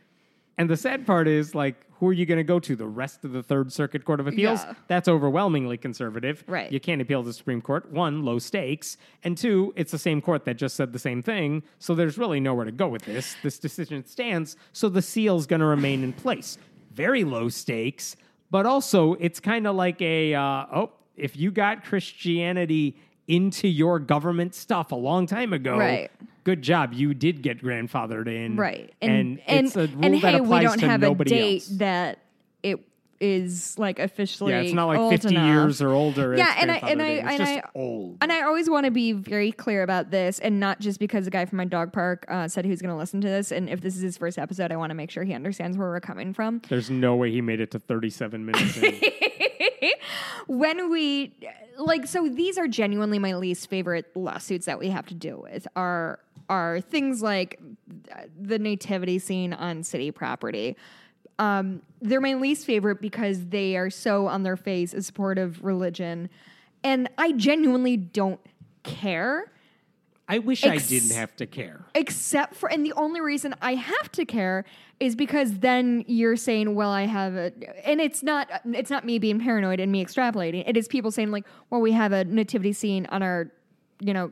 And the sad part is, like, who are you going to go to? The rest of the Third Circuit Court of Appeals? Yeah. That's overwhelmingly conservative. Right. You can't appeal to the Supreme Court. One, low stakes. And two, it's the same court that just said the same thing. So there's really nowhere to go with this. This decision stands. So the seal's going to remain in place. Very low stakes. But also, it's kind of like a, uh, oh, if you got Christianity into your government stuff a long time ago, Right. good job. You did get grandfathered in. right And, and it's a rule and that hey we applies don't to have a nobody date else. that it is like officially yeah, it's not like 50 enough. years or older. Yeah, and I- and I- and I- old. And I always want to be very clear about this, and not just because the guy from my dog park uh, said he was going to listen to this. And if this is his first episode, I want to make sure he understands where we're coming from. There's no way he made it to 37 minutes. [LAUGHS] when we like so these are genuinely my least favorite lawsuits that we have to deal with are are things like the nativity scene on city property. Um, they're my least favorite because they are so on their face in support of religion. And i genuinely don't care. I wish Ex- I didn't have to care. except for and the only reason i have to care is because then you're saying well i have a and it's not it's not me being paranoid and me extrapolating. It is people saying like well we have a nativity scene on our you know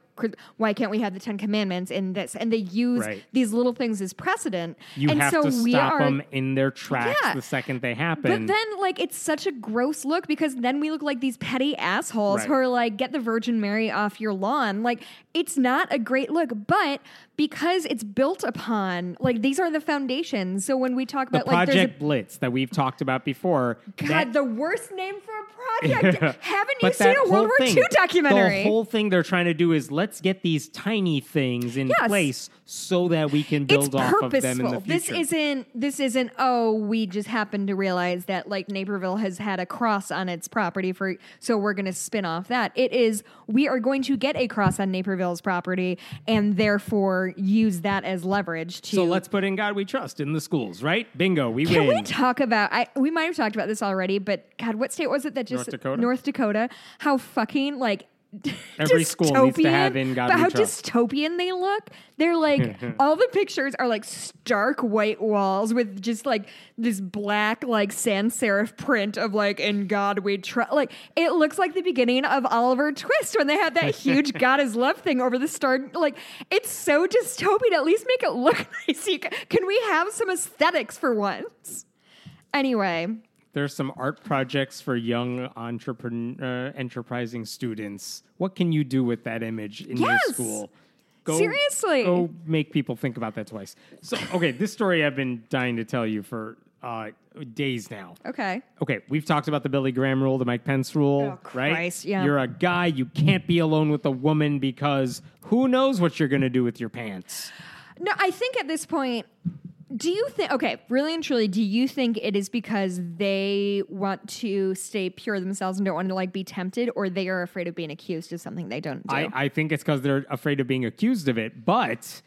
why can't we have the 10 commandments in this and they use Right. these little things as precedent You and have so to stop are them in their tracks Yeah. the second they happen. but then, like, it's such a gross look because then we look like these petty assholes Right. who are like, get the Virgin Mary off your lawn. Like, it's not a great look, but because it's built upon, like, these are the foundations. So when we talk the about, like, there's Project Blitz that we've talked about before. a, God, that- the worst name for a project. [LAUGHS] Haven't you seen a World War thing- II documentary? The whole thing they're trying to do is let's get these tiny things in Yes. place so that we can it's build off purposeful. of them in the This isn't. This isn't. Oh, we just happened to realize that like Naperville has had a cross on its property for, so we're going to spin off that. It is. We are going to get a cross on Naperville's property, and therefore use that as leverage to. so let's put in God We Trust in the schools, right? Bingo, we Can win. we talk about? I we might have talked about this already, but God, what state was it that just North Dakota? North Dakota. How fucking like Every school needs to have in God but how dystopian they look. They're like [LAUGHS] all the pictures are like stark white walls with just like this black like sans serif print of like in God we trust. Like it looks like the beginning of Oliver Twist when they had that huge [LAUGHS] God is love thing over the star. Like it's so dystopian. At least make it look [LAUGHS] nice. Can we have some aesthetics for once? Anyway, There's some art projects for young entrepreneur, uh, enterprising students. What can you do with that image in your Yes! school? Seriously. go make people think about that twice. So, okay, this story I've been dying to tell you for uh, days now. okay. Okay, we've talked about the Billy Graham rule, the Mike Pence rule, Oh, right? Christ, yeah. You're a guy, you can't be alone with a woman because who knows what you're going to do with your pants. No, I think at this point, do you think, okay, really and truly, do you think it is because they want to stay pure themselves and don't want to like be tempted, or they are afraid of being accused of something they don't do? I, I think it's because they're afraid of being accused of it, but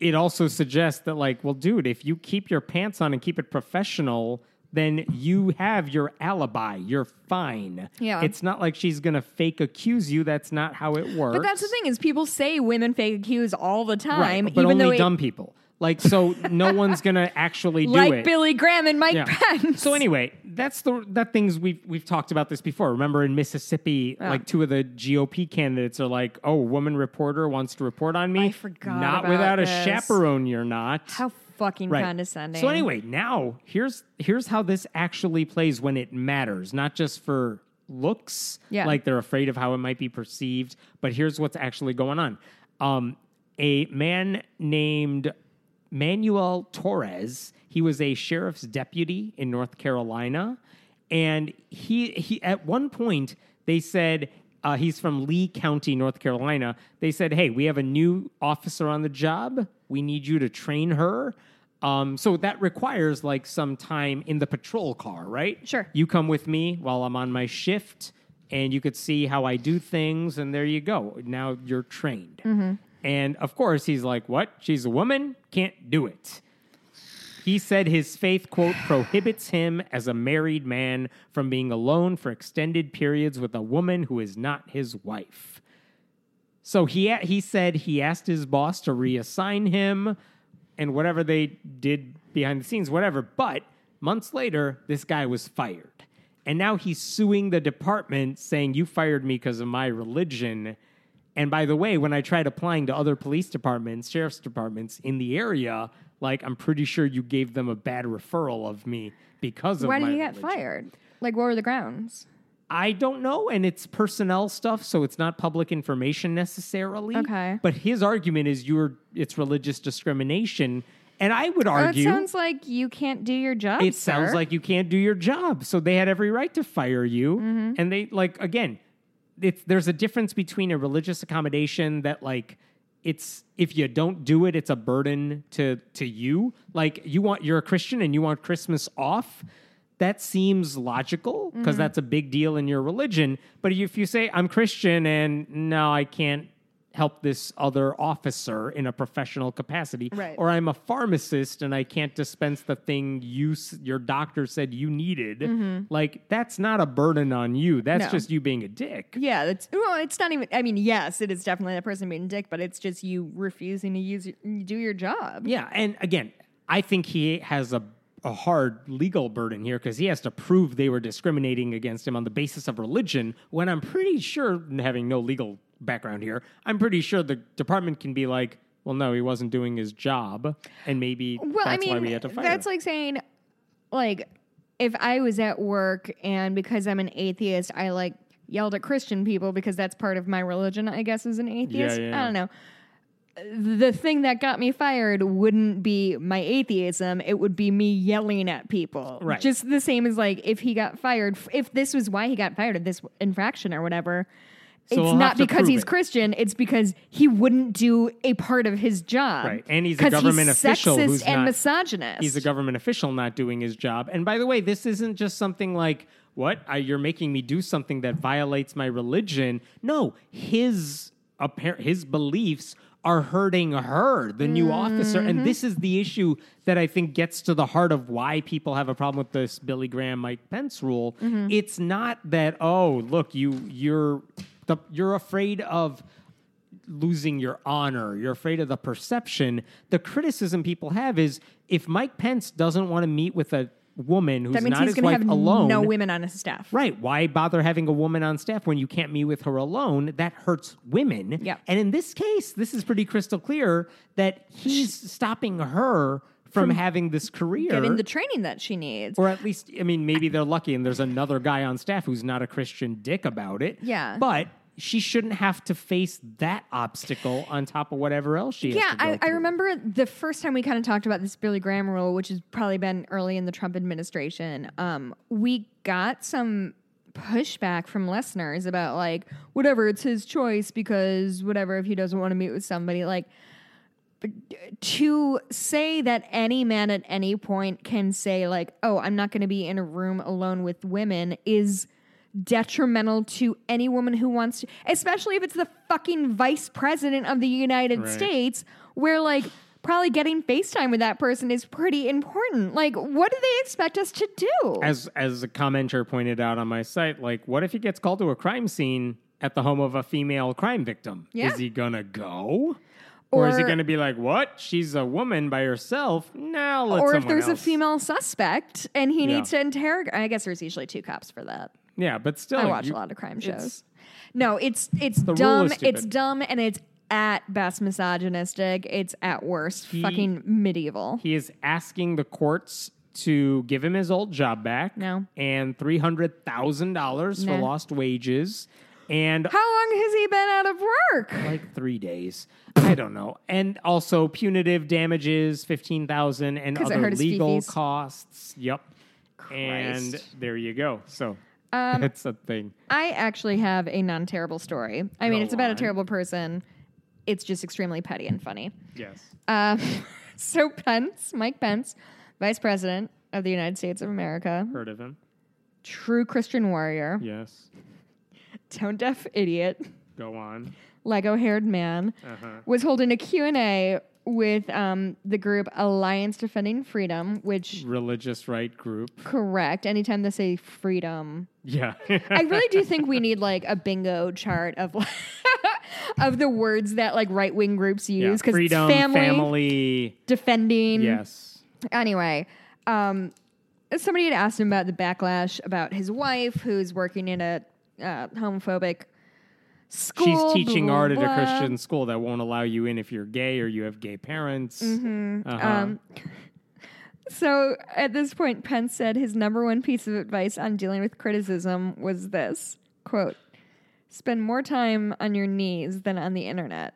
it also suggests that, like, well, dude, if you keep your pants on and keep it professional, then you have your alibi. You're fine. Yeah. It's not like she's going to fake accuse you. That's not how it works. but that's the thing is people say women fake accuse all the Right, time, but even though only it, dumb people. Like, so no [LAUGHS] one's to actually do it. like it. Billy Graham and Mike Yeah. Pence. So anyway, that's the that things we've we've talked about this before. Remember in Mississippi, like two of the GOP candidates are like, "Oh, woman reporter wants to report on me." I forgot Not without this. a chaperone, you're not. how fucking Right. condescending. So anyway, now here's here's how this actually plays when it matters, not just for looks, Yeah. like they're afraid of how it might be perceived, but here's what's actually going on. Um, a man named Manuel Torres, he was a sheriff's deputy in North Carolina, and he he at one point they said uh, he's from Lee County, North Carolina. They said, "Hey, we have a new officer on the job. We need you to train her." Um, so that requires like some time in the patrol car, right? Sure. You come with me while I'm on my shift, and you could see how I do things, and there you go. Now you're trained. And of course, he's like, "What? She's a woman? Can't do it." He said his faith, quote, prohibits him as a married man from being alone for extended periods with a woman who is not his wife. So he, he said he asked his boss to reassign him and whatever they did behind the scenes, whatever. But months later, this guy was fired. And now he's suing the department saying, You fired me because of my religion. And by the way, when I tried applying to other police departments, sheriff's departments in the area, like I'm pretty sure you gave them a bad referral of me because of why my did he get religion. fired? Like, what were the grounds? I don't know, and it's personnel stuff, so it's not public information necessarily. Okay. But his argument is you're it's religious discrimination, and I would argue That argue sounds like you can't do your job. it sounds sir. like you can't do your job. So they had every right to fire you. Mm-hmm. And they like again, it's there's a difference between a religious accommodation that like it's if you don't do it, it's a burden to to you. Like you want you're a Christian and you want Christmas off. That seems logical because Mm-hmm. that's a big deal in your religion. But if you say I'm Christian and no, I can't help this other officer in a professional capacity, Right. or I'm a pharmacist and I can't dispense the thing you your doctor said you needed. Like that's not a burden on you. That's Mm-hmm. No. just you being a dick. Yeah, that's well. It's not even. I mean, yes, it is definitely that person being a dick, but it's just you refusing to use do your job. Yeah, and again, I think he has a a hard legal burden here because he has to prove they were discriminating against him on the basis of religion. When I'm pretty sure, having no legal background here, I'm pretty sure the department can be like, "Well, no, he wasn't doing his job," and maybe Well, that's I mean, why we had to fire that's him. like saying, like, if I was at work and because I'm an atheist, I like yelled at Christian people because that's part of my religion. I guess as an atheist, yeah, I don't know. The thing that got me fired wouldn't be my atheism; it would be me yelling at people. Right. Just the same as like if he got fired, if this was why he got fired this infraction or whatever. So it's we'll not because he's it. Christian. It's because he wouldn't do a part of his job. Right, and he's a government official sexist who's and not- misogynist. he's a government official not doing his job. And by the way, this isn't just something like, what? I, you're making me do something that violates my religion. No, his appar- his beliefs are hurting her, the new officer. Mm-hmm. And this is the issue that I think gets to the heart of why people have a problem with this Billy Graham Mike Pence rule. Mm-hmm. It's not that, oh, look, you you're The, you're afraid of losing your honor. You're afraid of the perception. The criticism people have is if Mike Pence doesn't want to meet with a woman who's That means not he's his wife have alone, no women on his staff. Right. Why bother having a woman on staff when you can't meet with her alone? That hurts women. Yeah. And in this case, this is pretty crystal clear that he's stopping her from, having this career. Getting the training that she needs. or at least, I mean, maybe they're lucky and there's another guy on staff who's not a Christian dick about it. Yeah. But she shouldn't have to face that obstacle on top of whatever else she has Yeah, I, I remember the first time we kind of talked about this Billy Graham rule, which has probably been early in the Trump administration. Um, we got some pushback from listeners about like whatever it's his choice because whatever if he doesn't want to meet with somebody like to say that any man at any point can say like oh i'm not going to be in a room alone with women is detrimental to any woman who wants to especially if it's the fucking vice president of the united Right. states where like probably getting facetime with that person is pretty important like what do they expect us to do as as a commenter pointed out on my site, like, what if he gets called to a crime scene at the home of a female crime victim? Yeah. Is he gonna go? Or, is he going to be like, "What? She's a woman by herself." No, let or if there's else." a female suspect and he Yeah. needs to interrogate i guess there's usually two cops for that Yeah, but still, I watch you- a lot of crime shows. No, it's it's The rule dumb. is It's dumb, and it's at best misogynistic. It's at worst He- fucking medieval. He is asking the courts to give him his old job back. No. and three hundred thousand dollars for Nah. lost wages, and How long has he been out of work? like three days. I don't know. And also punitive damages, fifteen thousand, and 'Cause it other hurt his legal fifis. costs. Yep. And Christ. there you go. So Um, that's a thing. I actually have a non-terrible story. I mean, Go it's about a on. terrible person. It's just extremely petty and funny. Yes. Um, [LAUGHS] so Pence, Mike Pence, Vice President of the United States of America, Heard of him? true Christian warrior, Yes. tone deaf idiot, Go on. Lego haired man. Uh-huh. was holding a Q&A with um, the group Alliance Defending Freedom, which Religious right group. correct anytime they say freedom. Yeah. I really do think we [LAUGHS] need like a bingo chart of [LAUGHS] of the words that like right wing groups use because Freedom, family, family. defending. Yes. Anyway, um, somebody had asked him about the backlash about his wife who's working in a uh, homophobic school. She's teaching blah, art at a. Christian school that won't allow you in if you're gay or you have gay parents. Uh-huh. Um, [LAUGHS] so at this point, Pence said his number one piece of advice on dealing with criticism was this quote, spend more time on your knees than on the internet.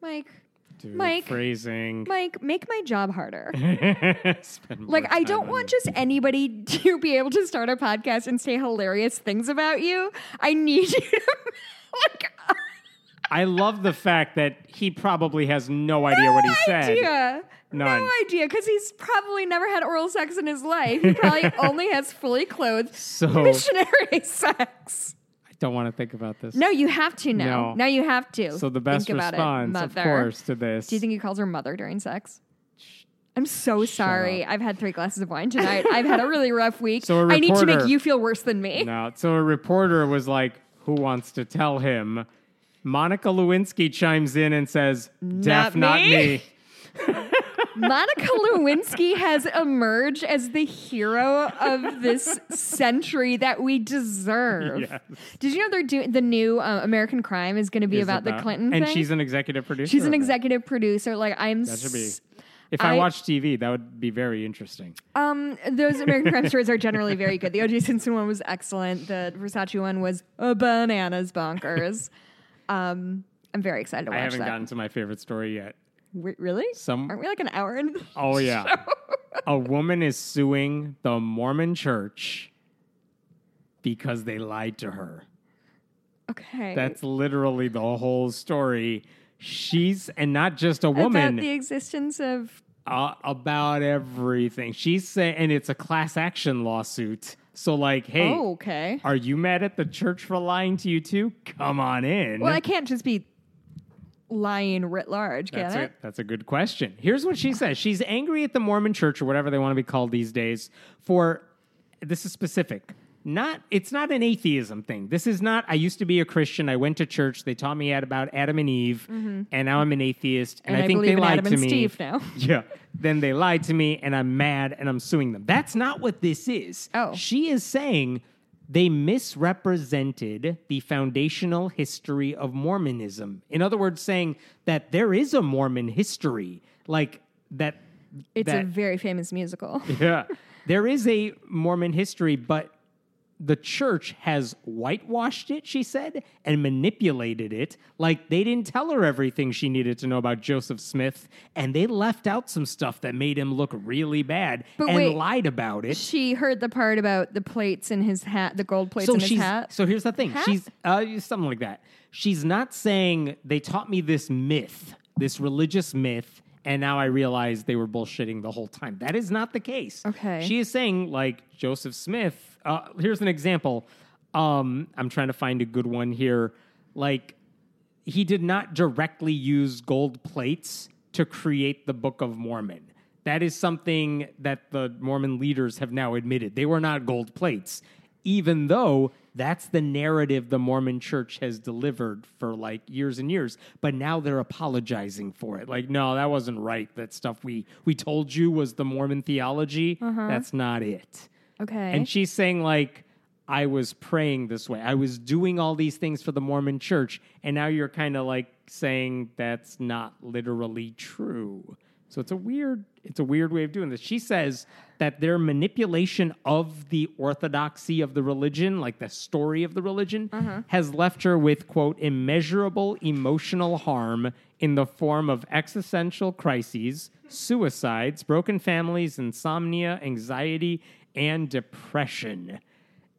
Mike, Dude, Mike. phrasing. Mike, make my job harder. [LAUGHS] Like, I don't on want just anybody to be able to start a podcast and say hilarious things about you. I need [LAUGHS] you to, like, I love the fact that he probably has no idea what he said. idea. None. No idea, because he's probably never had oral sex in his life. He [LAUGHS] probably only has fully clothed So missionary sex. Don't want to think about this. No, you have to now. No. Now you have to. So the best Think about response, it, of course, to this. Do you think he calls her mother during sex? I'm so sorry. up. I've had three glasses of wine tonight. I've had a really rough [LAUGHS] week. So a I need to make you feel worse than me. No. So a reporter was like, "Who wants to tell him?" Monica Lewinsky chimes in and says, "Deaf, not me." me." [LAUGHS] Monica Lewinsky has emerged as the hero of this century that we deserve. Yes. Did you know they're doing the new uh, American Crime is going to be Is about the Clinton and thing? she's an executive producer. She's an executive producer. Like I'm. That should be. If I, I- watch TV, that would be very interesting. Um, those American Crime stories are generally very good. The O.J. Simpson one was excellent. The Versace one was a bananas bonkers. [LAUGHS] um, I'm very excited to watch. I haven't that. gotten to my favorite story yet. Re- really? Some Aren't we like an hour in? [LAUGHS] Oh yeah. a woman is suing the Mormon church because they lied to her. Okay. That's literally the whole story. She's and not just a woman. about the existence of. uh, about everything. She's saying and it's a class action lawsuit. So like, hey, Oh, okay. are you mad at the church for lying to you too? Come on in. Well, I can't just be lying writ large, can That's it? a, that's a good question. Here's what she says. She's angry at the Mormon church or whatever they want to be called these days for this is specific. not it's not an atheism thing. This is not I used to be a Christian. I went to church. They taught me about Adam and Eve, and now I'm an atheist. And, Mm-hmm. And I think they lied to me. Steve now. [LAUGHS] Yeah. Then they lied to me, and I'm mad, and I'm suing them. That's not what this is. Oh. She is saying they misrepresented the foundational history of Mormonism. In other words, saying that there is a Mormon history, like that. It's a very famous musical. [LAUGHS] yeah. There is a Mormon history, but the church has whitewashed it, she said, and manipulated it. Like they didn't tell her everything she needed to know about Joseph Smith, and they left out some stuff that made him look really bad But and wait, lied about it. She heard the part about the plates in his hat, the gold plates so in his hat. so here's the thing. Hat? She's uh, something like that. She's not saying they taught me this myth, this religious myth, and now I realize they were bullshitting the whole time. That is not the case. Okay. She is saying like Joseph Smith. Uh, here's an example. Um, I'm trying to find a good one here. Like he did not directly use gold plates to create the Book of Mormon. That is something that the Mormon leaders have now admitted. They were not gold plates, even though that's the narrative the Mormon church has delivered for like years and years. But now they're apologizing for it. Like, no, that wasn't right. That stuff we we told you was the Mormon theology. That's not it. Okay. And she's saying, like, I was praying this way. I was doing all these things for the Mormon church. And now you're kind of like saying that's not literally true. So it's a weird, it's a weird way of doing this. She says that their manipulation of the orthodoxy of the religion, like the story of the religion, uh-huh. has left her with quote immeasurable emotional harm in the form of existential crises, suicides, broken families, insomnia, anxiety, and depression.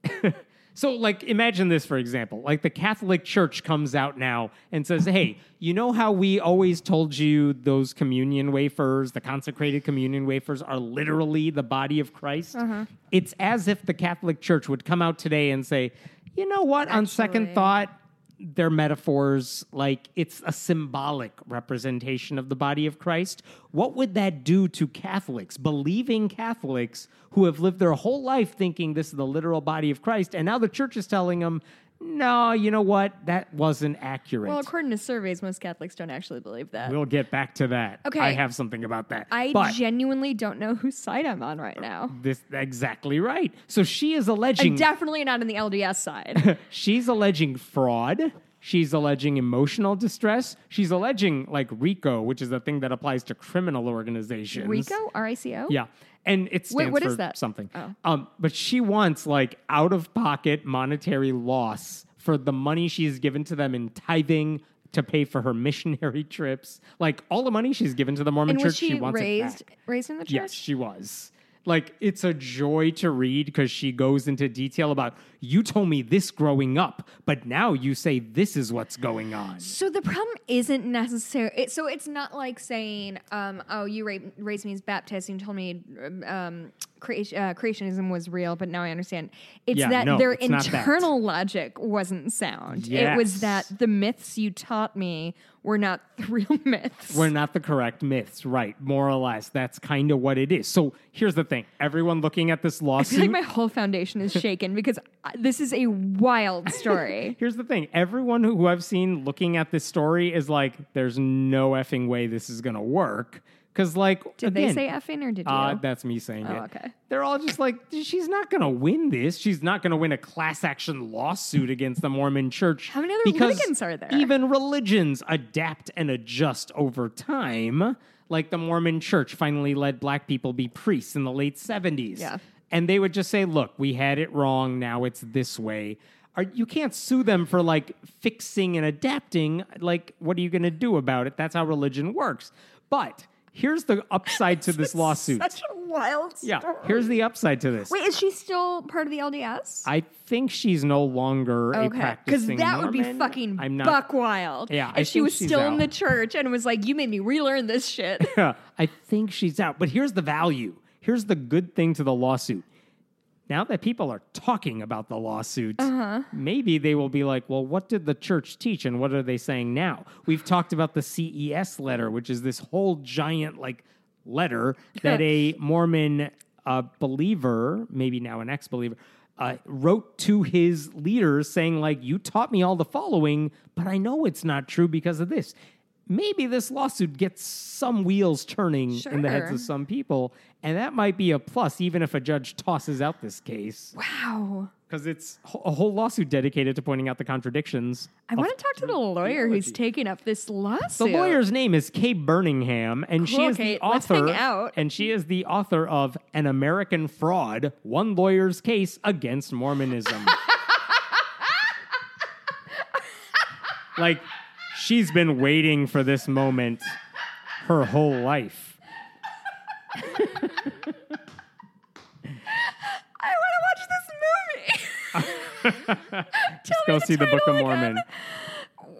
[LAUGHS] so, like, imagine this, for example. Like, the Catholic Church comes out now and says, Hey, you know how we always told you those communion wafers, the consecrated communion wafers, are literally the body of Christ? Uh-huh. It's as if the Catholic Church would come out today and say, You know what? On second thought, they're metaphors like it's a symbolic representation of the body of Christ. What would that do to Catholics, believing Catholics who have lived their whole life thinking this is the literal body of Christ? And now the church is telling them, no, you know what? That wasn't accurate. well, according to surveys, most Catholics don't actually believe that. we'll get back to that. Okay. I have something about that. I but genuinely don't know whose side I'm on right uh, now. this exactly right. So she is I'm alleging definitely not on the LDS side. [LAUGHS] She's alleging fraud. She's alleging emotional distress. She's alleging like RICO, which is a thing that applies to criminal organizations. Rico, R I C O. Yeah. And it stands Wait, what for is that? something. Oh. Um, but she wants like out of pocket monetary loss for the money she's given to them in tithing to pay for her missionary trips. Like all the money she's given to the Mormon And church, she, she wants it raised back. raised in the church? Yes, she was. Like it's a joy to read because she goes into detail about you told me this growing up, but now you say this is what's going on. So the problem isn't necessary. It, so it's not like saying, um, "Oh, you ra- raised me as Baptist and you told me um, uh, creationism was real, but now I understand." It's Yeah, that no, their it's not that. internal logic wasn't sound. It was that the myths you taught me were not the [LAUGHS] real myths. We're not the correct myths, right? More or less, that's kind of what it is. So here's the thing: everyone looking at this I feel lawsuit. like my whole foundation is shaken because this is a wild [LAUGHS] story. Here's the thing: everyone who I've seen looking at this story is like, "There's no effing way this is gonna work." Because, like, Did again, they say effing or did you? Uh, that's me saying Oh, it. okay. They're all just like, she's not going to win this. She's not going to win a class action lawsuit against the Mormon church. How many other because litigants are there? Even religions adapt and adjust over time. Like the Mormon church finally let black people be priests in the late 70s. Yeah. And they would just say, look, we had it wrong. Now it's this way. Are, you can't sue them for like fixing and adapting. Like, what are you going to do about it? That's how religion works. But here's the upside to [LAUGHS] this lawsuit. Such a wild Yeah, story. here's the upside to this. Wait, is she still part of the LDS? I think she's no longer a Okay, because practicing that would be Mormon. fucking I'm not. buck wild. Yeah, I if she think was she's still in out. the church and was like, "You made me relearn this shit." [LAUGHS] I think she's out. But here's the value. Here's the good thing to the lawsuit. Now that people are talking about the lawsuit, Uh-huh. maybe they will be like, well, what did the church teach and what are they saying now? We've talked about the CES letter, which is this whole giant like letter [LAUGHS] that a Mormon uh, believer, maybe now an ex believer, uh, wrote to his leaders saying, like, you taught me all the following, but I know it's not true because of this. Maybe this lawsuit gets some wheels turning in the heads of some people, and that might be a plus, even if a judge tosses out this case, Wow. because it's a whole lawsuit dedicated to pointing out the contradictions. I want to talk to the lawyer who's taking up this lawsuit. The lawyer's name is Kay Burningham, and she Cool, is the Kate. Let's hang author. out. And she is the author of "An American Fraud: One Lawyer's Case Against Mormonism." [LAUGHS] like, she's been waiting for this moment her whole life. I want to watch this movie. [LAUGHS] [LAUGHS] tell Go see the Book of Mormon. again.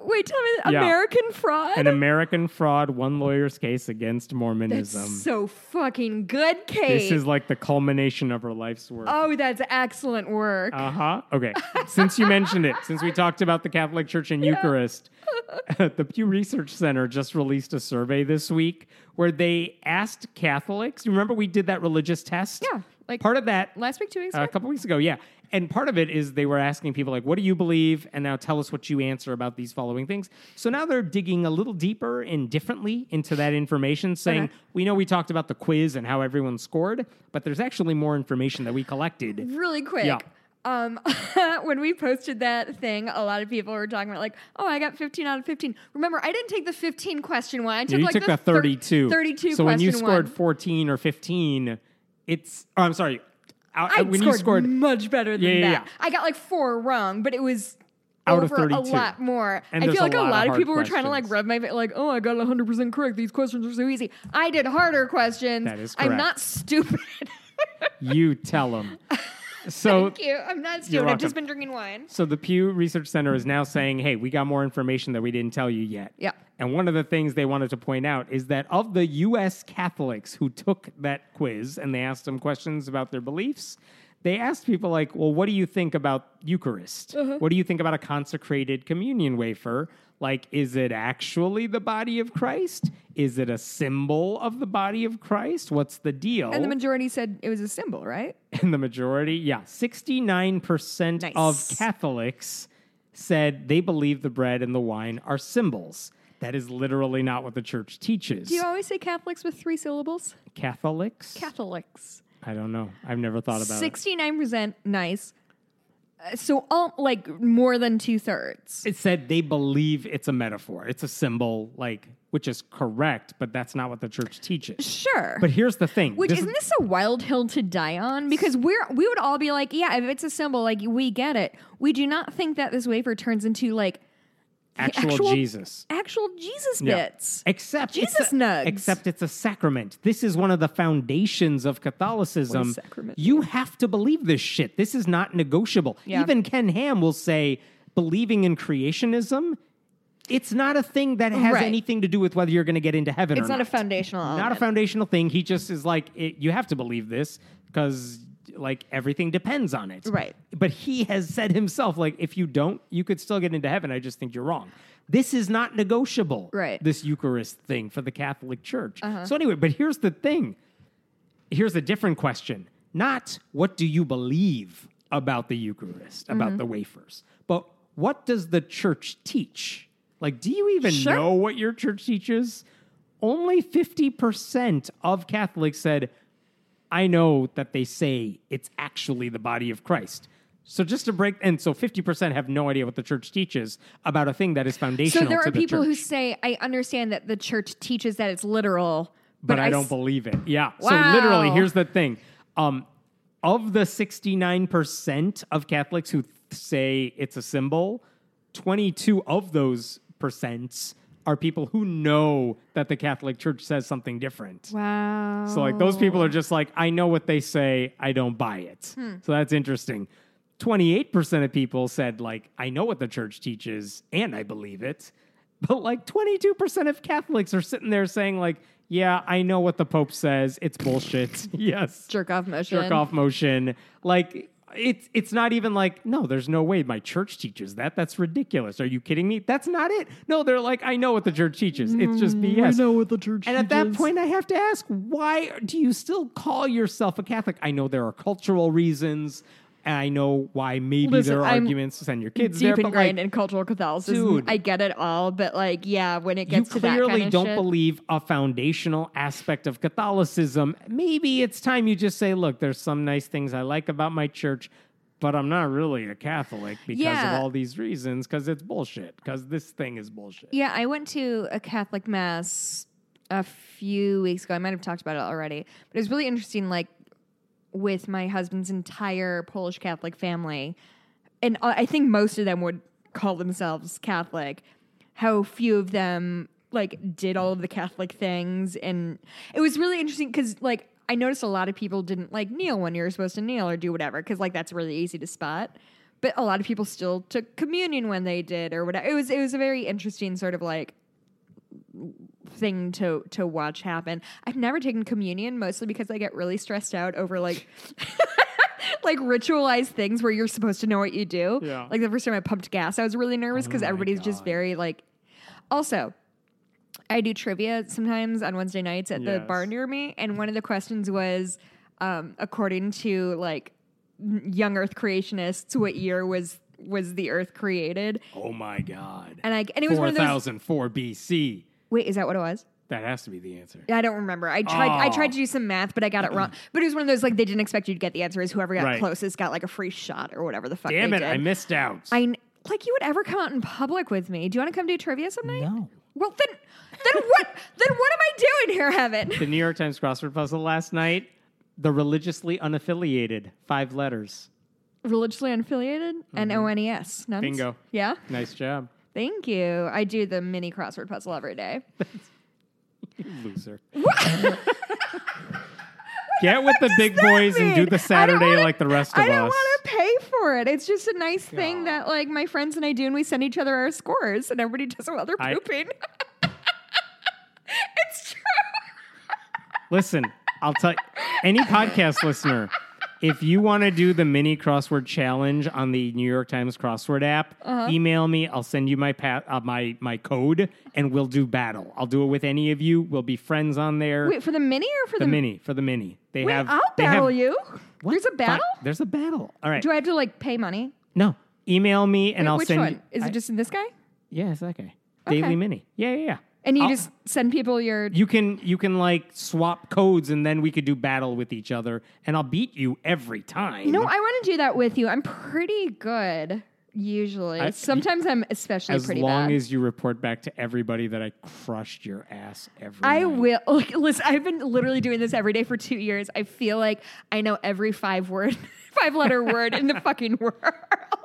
Wait, tell me Yeah. American Fraud. An American Fraud: One Lawyer's Case Against Mormonism. That's so fucking good, Kate. this is like the culmination of her life's work. oh, that's excellent work. Uh huh. Okay. [LAUGHS] since you mentioned it, since we talked about the Catholic Church and Eucharist, [LAUGHS] the Pew Research Center just released a survey this week where they asked Catholics. You remember we did that religious test? Yeah, like part of that last week, two weeks uh, a couple weeks ago. Yeah. And part of it is they were asking people, like, what do you believe? And now tell us what you answer about these following things. So now they're digging a little deeper and differently into that information, saying, Okay. we know we talked about the quiz and how everyone scored, but there's actually more information that we collected. really quick. Yeah. Um, [LAUGHS] when we posted that thing, a lot of people were talking about like, "Oh, I got 15 out of 15." Remember, I didn't take the 15 question one. I took you like took the the thir- 32. 32 So when you scored one. 14 or 15, it's, oh, I'm sorry. Out- I when scored, you scored, much better than Yeah, yeah, that. yeah. I got like four wrong, but it was Out of over a lot more. And I feel like a lot of lot of people were trying to like rub my fa- like, "Oh, I got 100% correct. These questions are so easy." I did harder questions. That is I'm not stupid. [LAUGHS] you tell them. [LAUGHS] So Thank you. I'm not stupid. I've just been drinking wine. So the Pew Research Center is now saying, hey, we got more information that we didn't tell you yet. Yeah. And one of the things they wanted to point out is that of the U.S. Catholics who took that quiz and they asked them questions about their beliefs, they asked people like, well, what do you think about Eucharist? Uh-huh. What do you think about a consecrated communion wafer? Like, is it actually the body of Christ? Is it a symbol of the body of Christ? What's the deal? And the majority said it was a symbol, right? [LAUGHS] And the majority, yeah, 69% Nice. of Catholics said they believe the bread and the wine are symbols. That is literally not what the church teaches. Do you always say Catholics with three syllables? Catholics? Catholics. I don't know. I've never thought about it. Sixty-nine percent nice. So, all like more than two thirds. It said they believe it's a metaphor. It's a symbol, like, which is correct, but that's not what the church teaches. Sure. But here's the thing. Which This isn't this a wild hill to die on? Because we're we would all be like, yeah, if it's a symbol, like we get it. We do not think that this wafer turns into like [LAUGHS] the actual, Jesus. actual Jesus Yeah. bits. Except Jesus a, nugs. Except it's a sacrament. This is one of the foundations of Catholicism. Sacrament you have to believe this shit. This is not negotiable. Yeah. Even Ken Ham will say believing in creationism. It's not a thing that has Right. anything to do with whether you're going to get into heaven or It's not a foundational Not a foundational thing. He just is like, it, you have to believe this because like everything depends on it. Right. But he has said himself, like, if you don't, you could still get into heaven. I just think you're wrong. This is not negotiable. Right. This Eucharist thing for the Catholic Church. Uh-huh. So anyway, but here's the thing. Here's a different question. Not what do you believe about the Eucharist, Mm-hmm. about the wafers, but what does the church teach? Like, do you even Sure. know what your church teaches? Only 50% of Catholics said, I know that they say it's actually the body of Christ. So just to break, and so 50% have no idea what the church teaches about a thing that is foundational So there are the people who say, I understand that the church teaches that it's literal, but, but, I, don't s- believe it. Yeah. Wow. So literally, here's the thing. Um, of the 69% of Catholics who th- say it's a symbol, 22 of those percents are people who know that the Catholic Church says something different. Wow. So like those people are just like, I know what they say, I don't buy it. Hmm. So that's interesting. 28% of people said like, I know what the church teaches and I believe it. [LAUGHS] But like 22% of Catholics are sitting there saying like, yeah, I know what the Pope says. It's bullshit. [LAUGHS] yes. jerk off motion. Jerk off motion. Like it's it's not even like, no, there's no way my church teaches that. That's ridiculous. Are you kidding me? That's not it. No, they're like, I know what the church teaches. It's just mm, BS. I know what the church And at that point, I have to ask, why do you still call yourself a Catholic? I know there are cultural reasons. And I know why maybe Listen, there are I'm arguments to send your kids deep there, but ingrained like, in cultural Catholicism. Dude. I get it all, but like, yeah, when it gets to that clearly kind of don't shit, believe a foundational aspect of Catholicism. Maybe it's time you just say, look, there's some nice things I like about my church, but I'm not really a Catholic because Yeah. of all these reasons, because it's bullshit, because this thing is bullshit. Yeah, I went to a Catholic mass a few weeks ago. I might have talked about it already, but it was really interesting. Like with my husband's entire Polish Catholic family, and I I think most of them would call themselves Catholic. How few of them like did all of the Catholic things, and it was really interesting because like I noticed a lot of people didn't like kneel when you're supposed to kneel or do whatever because like that's really easy to spot. But a lot of people still took communion when they did or whatever. It was it was a very interesting sort of like thing to to watch happen. I've never taken communion mostly because I get really stressed out over like [LAUGHS] like ritualized things where you're supposed to know what you do. Yeah. Like the first time I pumped gas, I was really nervous because Oh everybody's just very like also I do trivia sometimes on Wednesday nights at the bar near me, and one of the questions was, um, according to like young Earth creationists, what year was was the Earth created? Oh my God. And I and it was one 4004 BC. Wait, is that what it was? That has to be the answer. I don't remember. I tried. I Oh. tried to do some math, but I got it wrong. But it was one of those like they didn't expect you to get the answer. Is whoever got Right. closest got like a free shot or whatever the fuck. Damn they it, did. I missed out. I like you would ever come out in public with me. Do you want to come do trivia some night? no. Well, then, then what? then what am I doing here, Heaven? The New York Times crossword puzzle last night, the religiously unaffiliated, five letters. Religiously unaffiliated and O N E S. Nuns? Bingo. Yeah. Nice job. Thank you. I do the mini crossword puzzle every day. [LAUGHS] Loser. [LAUGHS] [LAUGHS] Get with the big boys and do the Saturday wanna- like the rest of us. I don't want to pay for it. It's just a nice thing that like my friends and I do, and we send each other our scores, and everybody does it while they're I- pooping. it's true. Listen, I'll tell you, any podcast listener, if you want to do the mini crossword challenge on the New York Times crossword app, Uh-huh. email me. I'll send you my pat, uh, my my code, and we'll do battle. I'll do it with any of you. We'll be friends on there. Wait for the mini or for the the, mini for the mini. They Wait, have. I'll they have- battle you. What? There's a Fine. battle. There's a battle. All right. Do I have to like pay money? no, email me and Wait, I'll which send. one? you- Is I- it just in this guy? Yeah, it's that guy. Okay. Daily Mini. Yeah, yeah, yeah. And you I'll- just send people your. You can you can like swap codes and then we could do battle with each other and I'll beat you every time. no, I want to do that with you. I'm pretty good usually. I- Sometimes I'm especially as pretty As long bad. as you report back to everybody that I crushed your ass every I night. will. [LAUGHS] Like, listen, I've been literally doing this every day for two years. I feel like I know every five word, [LAUGHS] five letter word in the fucking [LAUGHS] world.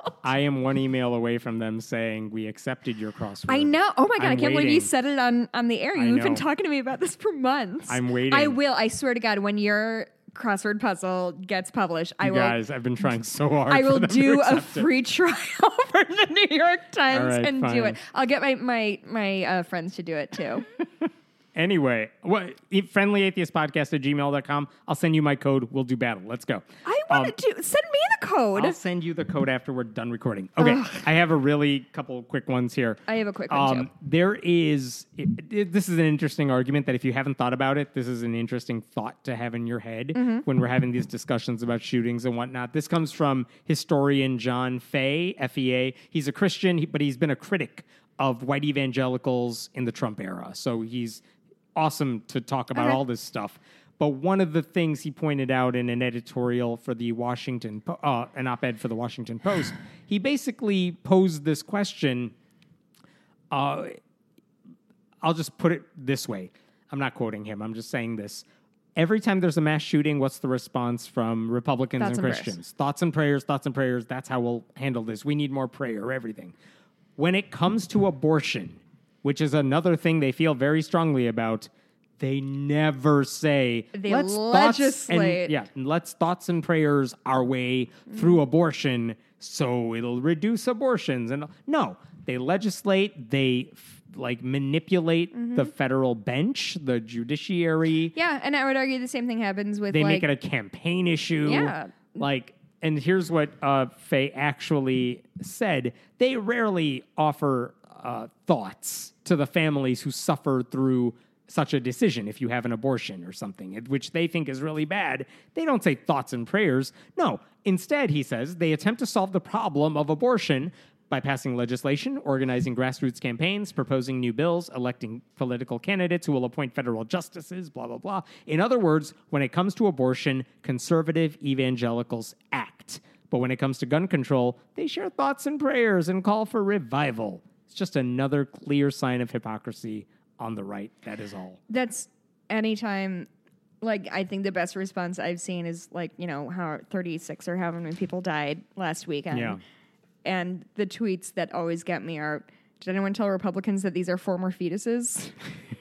[LAUGHS] I am one email away from them saying we accepted your crossword. I know. Oh my god! I'm I can't believe you said it on on the air. You've been talking to me about this for months. I'm waiting. I will. I swear to God, when your crossword puzzle gets published, I You will. guys, I've been trying so hard. I will do a accept it. free [LAUGHS] trial for the New York Times right, and do it. I'll get my my my uh, friends to do it too. Anyway, what friendlyatheistpodcast at gmail.com. I'll send you my code. We'll do battle. Let's go. I want to send me the code. I'll send you the code after we're done recording. Okay, I have a really couple quick ones here. I have a quick one Um, too. there is it, it- this is an interesting argument that if you haven't thought about it, this is an interesting thought to have in your head Mm-hmm. when we're having these discussions about shootings and whatnot. This comes from historian John Fay, FEA. He's a Christian, but he's been a critic of white evangelicals in the Trump era. So he's awesome to talk about Okay. all this stuff. But one of the things he pointed out in an editorial for the Washington, Po- uh, an op-ed for the Washington Post, [SIGHS] he basically posed this question. Uh, I'll just put it this way. I'm not quoting him. I'm just saying this. Every time there's a mass shooting, what's the response from Republicans Thoughts and and prayers. Christians? Thoughts and prayers, thoughts and prayers. That's how we'll handle this. We need more prayer, everything. When it comes to abortion, which is another thing they feel very strongly about, they never say They let's thoughts legislate. and yeah, let's thoughts and prayers our way through abortion so it'll reduce abortions and no, they legislate, they f- like manipulate Mm-hmm. the federal bench, the judiciary. Yeah, and I would argue the same thing happens with They like make it a campaign issue. Yeah. Like, and here's what uh, Fea actually said: they rarely offer uh, thoughts to the families who suffer through such a decision if you have an abortion or something, which they think is really bad. They don't say thoughts and prayers. No. Instead, he says, they attempt to solve the problem of abortion by passing legislation, organizing grassroots campaigns, proposing new bills, electing political candidates who will appoint federal justices, blah, blah, blah. In other words, when it comes to abortion, conservative evangelicals act. But when it comes to gun control, they share thoughts and prayers and call for revival. Just another clear sign of hypocrisy on the right. That is all. That's anytime. Like I think the best response I've seen is like you know how 36 or however many people died last weekend. Yeah. And the tweets that always get me are, did anyone tell Republicans that these are former fetuses?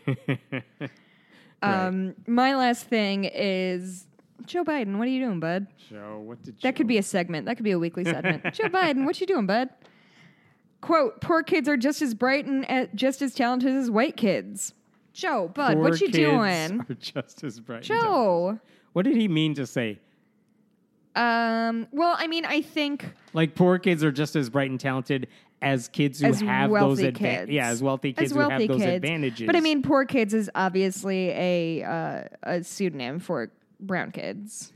[LAUGHS] um, my last thing is Joe Biden. What are you doing, bud? Joe, what did That could be a segment. That could be a weekly segment. [LAUGHS] Joe Biden, what you doing, bud? Quote: Poor kids are just as bright and uh, just as talented as white kids. Joe, bud, what you doing? Are just as bright. and Joe. What did he mean to say? Um. Well, I mean, I think Like poor kids are just as bright and talented as kids who As have those wealthy advantages. kids. Yeah, as wealthy kids as who wealthy have those kids. advantages. But I mean, poor kids is obviously a uh, a pseudonym for brown kids.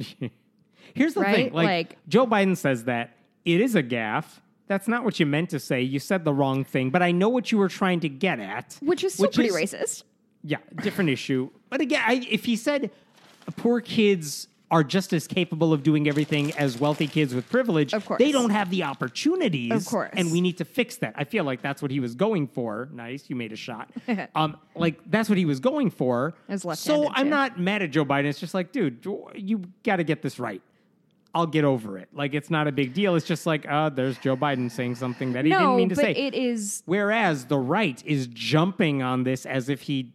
[LAUGHS] here's the thing: right? like, Like- Joe Biden says that it is a gaffe. That's not what you meant to say. You said the wrong thing, but I know what you were trying to get at. Which is still pretty is- racist. Yeah, different issue. But again, I, if he said poor kids are just as capable of doing everything as wealthy kids with privilege, Of course. they don't have the opportunities. Of course. And we need to fix that. I feel like that's what he was going for. Nice, you made a shot. [LAUGHS] um, like that's what he was going for. As so I'm too. not mad at Joe Biden. It's just like, dude, you got to get this right. I'll get over it. Like it's not a big deal. It's just like, uh, there's Joe Biden saying something that he didn't mean to but say. it is Whereas the right is jumping on this as if he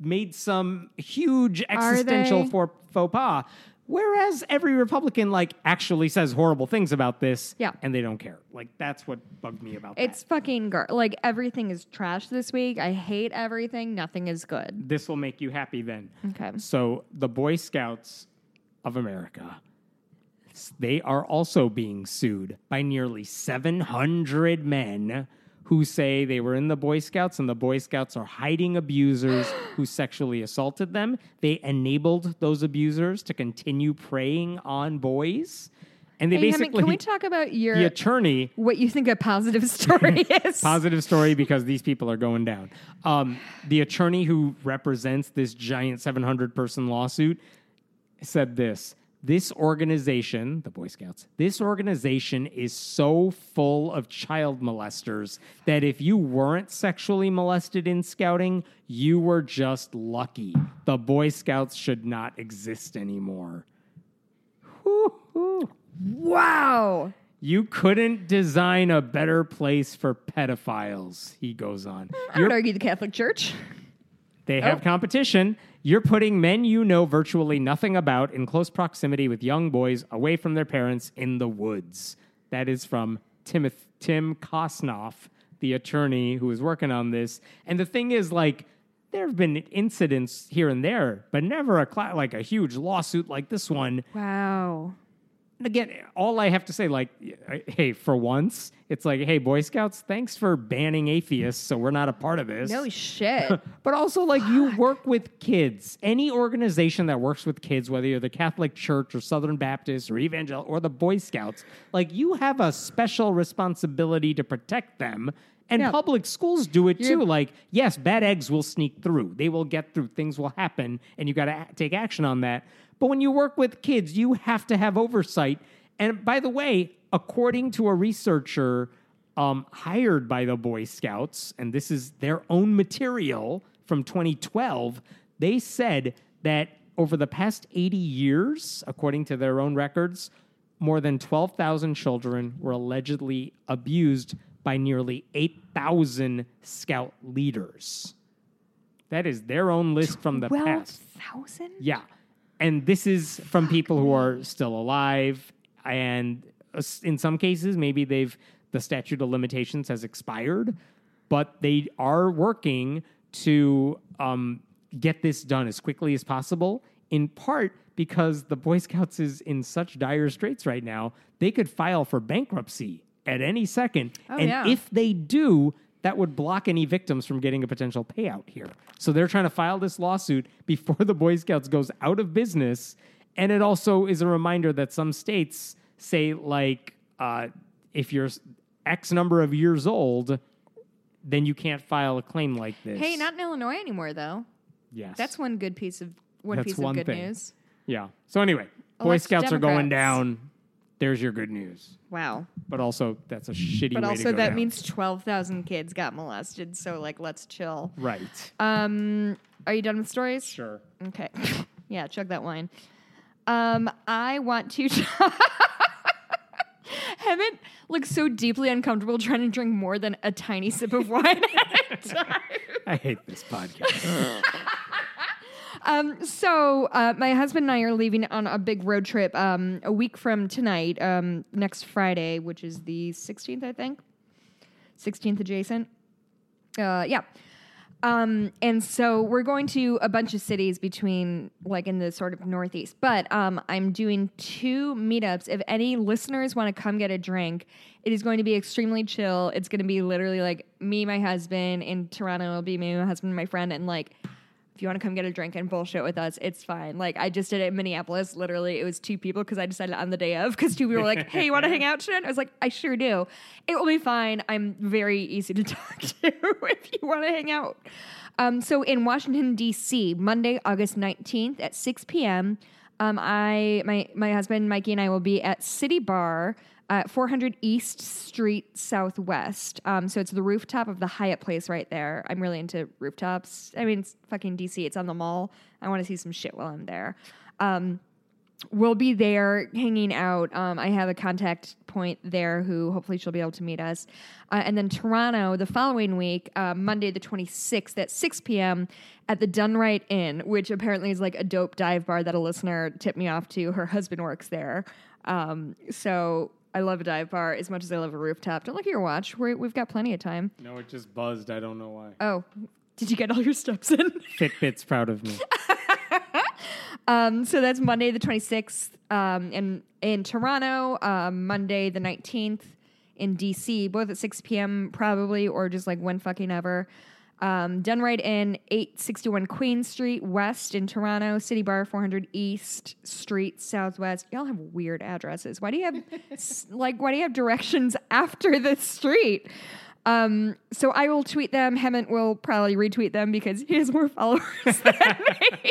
made some huge existential they? for faux pas. Whereas every Republican like actually says horrible things about this, Yeah. and they don't care. Like that's what bugged me about that. It's fucking gar- like everything is trash this week. I hate everything. Nothing is good. This will make you happy then. Okay. So the Boy Scouts of America, they are also being sued by nearly 700 men who say they were in the Boy Scouts and the Boy Scouts are hiding abusers [GASPS] who sexually assaulted them. They enabled those abusers to continue preying on boys. And they Hey, basically, can we talk about your the attorney what you think a positive [LAUGHS] story is? Positive story because these people are going down. Um, the attorney who represents this giant 700 person lawsuit said this this organization, the Boy Scouts, this organization is so full of child molesters that if you weren't sexually molested in scouting, you were just lucky. The Boy Scouts should not exist anymore. Wow. You couldn't design a better place for pedophiles, he goes on. I would argue the Catholic Church. They have oh. competition. You're putting men you know virtually nothing about in close proximity with young boys away from their parents in the woods. That is from Timoth- Tim Kosnoff, the attorney who is working on this. And the thing is, like, there have been incidents here and there, but never a like a huge lawsuit like this one. Wow. Again, all I have to say, like, hey, for once, it's like, hey, Boy Scouts, thanks for banning atheists, so we're not a part of this. No shit. [LAUGHS] But also, like, you work with kids. Any organization that works with kids, whether you're the Catholic Church or Southern Baptist or Evangelical or the Boy Scouts, like, you have a special responsibility to protect them. And Yeah. public schools do it You're- too. Like, yes, bad eggs will sneak through. They will get through. Things will happen, and you got to take action on that. But when you work with kids, you have to have oversight. And by the way, according to a researcher um, hired by the Boy Scouts, and this is their own material from 2012, they said that over the past 80 years, according to their own records, more than 12,000 children were allegedly abused by nearly 8,000 scout leaders. That is their own list from the past. thousand. Yeah. And this is from people who are still alive. And uh, in some cases, maybe they've, the statute of limitations has expired, but they are working to um, get this done as quickly as possible, in part because the Boy Scouts is in such dire straits right now, they could file for bankruptcy at any second. Oh, and yeah. if they do, that would block any victims from getting a potential payout here. So they're trying to file this lawsuit [LAUGHS] before the Boy Scouts goes out of business. And it also is a reminder that some states say, like, uh, if you're X number of years old, then you can't file a claim like this. Hey, not in Illinois anymore, though. yes. That's one good piece of one That's piece one of good thing. news. yeah. So anyway, Boy Elect Scouts are going down. There's your good news. Wow. But also, that's a shitty But also that down. means twelve thousand kids got molested. So like, let's chill. right. Um, are you done with stories? Sure. Okay. [LAUGHS] yeah, chug that wine. Um, I want to. [LAUGHS] Hemant looks so deeply uncomfortable trying to drink more than a tiny sip of wine at a time. [LAUGHS] I hate this podcast. Um, so uh, my husband and I are leaving on a big road trip um, a week from tonight, um, next Friday, which is the 16th, I think. 16th adjacent. Uh, yeah. Um, and so we're going to a bunch of cities between like in the sort of northeast. But um, I'm doing two meetups. If any listeners want to come get a drink, it is going to be extremely chill. It's going to be literally like me, my husband in Toronto. It'll be me, my husband, my friend, and like if you want to come get a drink and bullshit with us, it's fine. Like I just did it in Minneapolis. Literally, it was two people because I decided on the day of because two people were like, "Hey, you want to hang out, Shannon?" I was like, "I sure do." It will be fine. I'm very easy to [LAUGHS] talk to if you want to hang out. Um, so in Washington D.C., Monday, August nineteenth at six p.m. Um, I my my husband Mikey and I will be at City Bar at 400 East Street Southwest. Um, so it's the rooftop of the Hyatt Place right there. I'm really into rooftops. I mean, it's fucking DC. It's on the mall. I want to see some shit while I'm there. Um, we'll be there hanging out. Um, I have a contact point there who hopefully she'll be able to meet us. Uh, and then Toronto the following week, uh, Monday the 26th at 6 p.m. at the Done Right Inn, which apparently is like a dope dive bar that a listener tipped me off to. Her husband works there. Um, so I love a dive bar as much as I love a rooftop. Don't look at your watch. We're, we've got plenty of time. no, it just buzzed. I don't know why. Oh, did you get all your steps in? [LAUGHS] Fitbit's proud of me. [LAUGHS] Um, so that's Monday the 26th um, in, in Toronto, um, Monday the 19th in DC, both at 6 p.m. probably, or just like when fucking ever. Um, right in 861 Queen Street West in Toronto, City Bar, 400 East Street Southwest. Y'all have weird addresses. Why do you have, [LAUGHS] like, why do you have directions [LAUGHS] after the street? Um, so I will tweet them. Hemant will probably retweet them because he has more [LAUGHS] followers than me.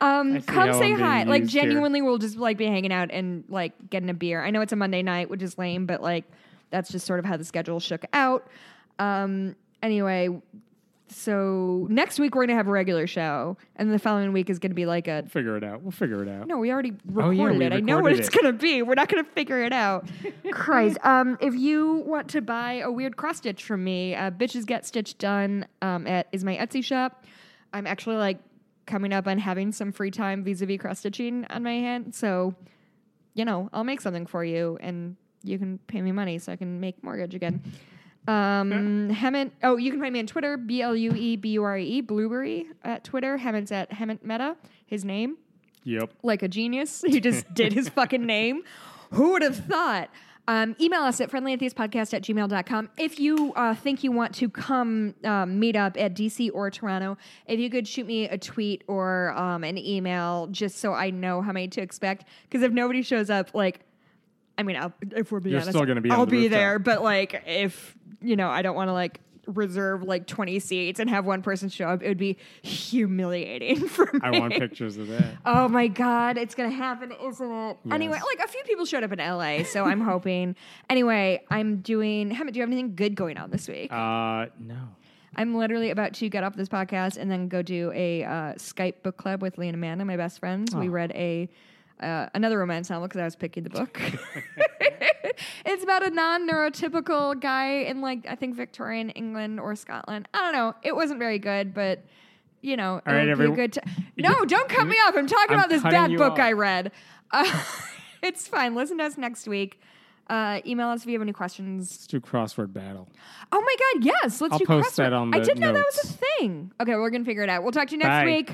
Um, come say I'm hi. Like used here. genuinely, we'll just like be hanging out and like getting a beer. I know it's a Monday night, which is lame, but like that's just sort of how the schedule shook out. Um, anyway, so next week we're gonna have a regular show, and the following week is gonna be like a. Figure it out. We'll figure it out. No, we already Oh, recorded yeah, we it. I know what recorded it's gonna be. We're not gonna figure it out. [LAUGHS] Christ. Um, if you want to buy a weird cross stitch from me, uh, bitches get stitched done. Um, at is my Etsy shop. I'm actually like coming up on having some free time vis-a-vis cross stitching on my hand, so you know I'll make something for you, and you can pay me money so I can make mortgage again. Um, Hemant. Oh, you can find me on Twitter, B L U E B U R E, Blueberry at Twitter. Hemant's at Hemant Mehta, his name Yep. like a genius. [LAUGHS] He just did his fucking [LAUGHS] name. Who would have thought? Um, email us at friendlyatheistpodcast at gmail.com. If you uh, think you want to come um, meet up at DC or Toronto, if you could shoot me a tweet or um, an email just so I know how many to expect. Because if nobody shows up, like, I mean, I'll, if we're being You're honest, still gonna be on I'll the be rooftop. there. But like, if you know, I don't want to like reserve like 20 seats and have one person show up, it would be humiliating [LAUGHS] for me. I want pictures of that. Oh my god, it's gonna happen, isn't it? Anyway, like a few people showed up in LA, so I'm [LAUGHS] hoping. Anyway, I'm doing. Hemant, do you have anything good going on this week? Uh, no. I'm literally about to get off this podcast and then go do a uh, Skype book club with Lee and Amanda, my best friends. We Oh. read a uh, another romance novel because I was picking the book. [LAUGHS] it's about a non-neurotypical guy in like I think Victorian England or Scotland. I don't know. It wasn't very good, but you know, All right, it'll be a everyone- good. T- no, don't cut me off. I'm talking I'm about this bad book off. I read. Uh, [LAUGHS] it's fine. Listen to us next week. Uh, email us if you have any questions. Let's do crossword battle. Oh my God, yes. Let's I'll do post crossword. that on I didn't know that was a thing. Okay, we're gonna figure it out. We'll talk to you next Bye. week.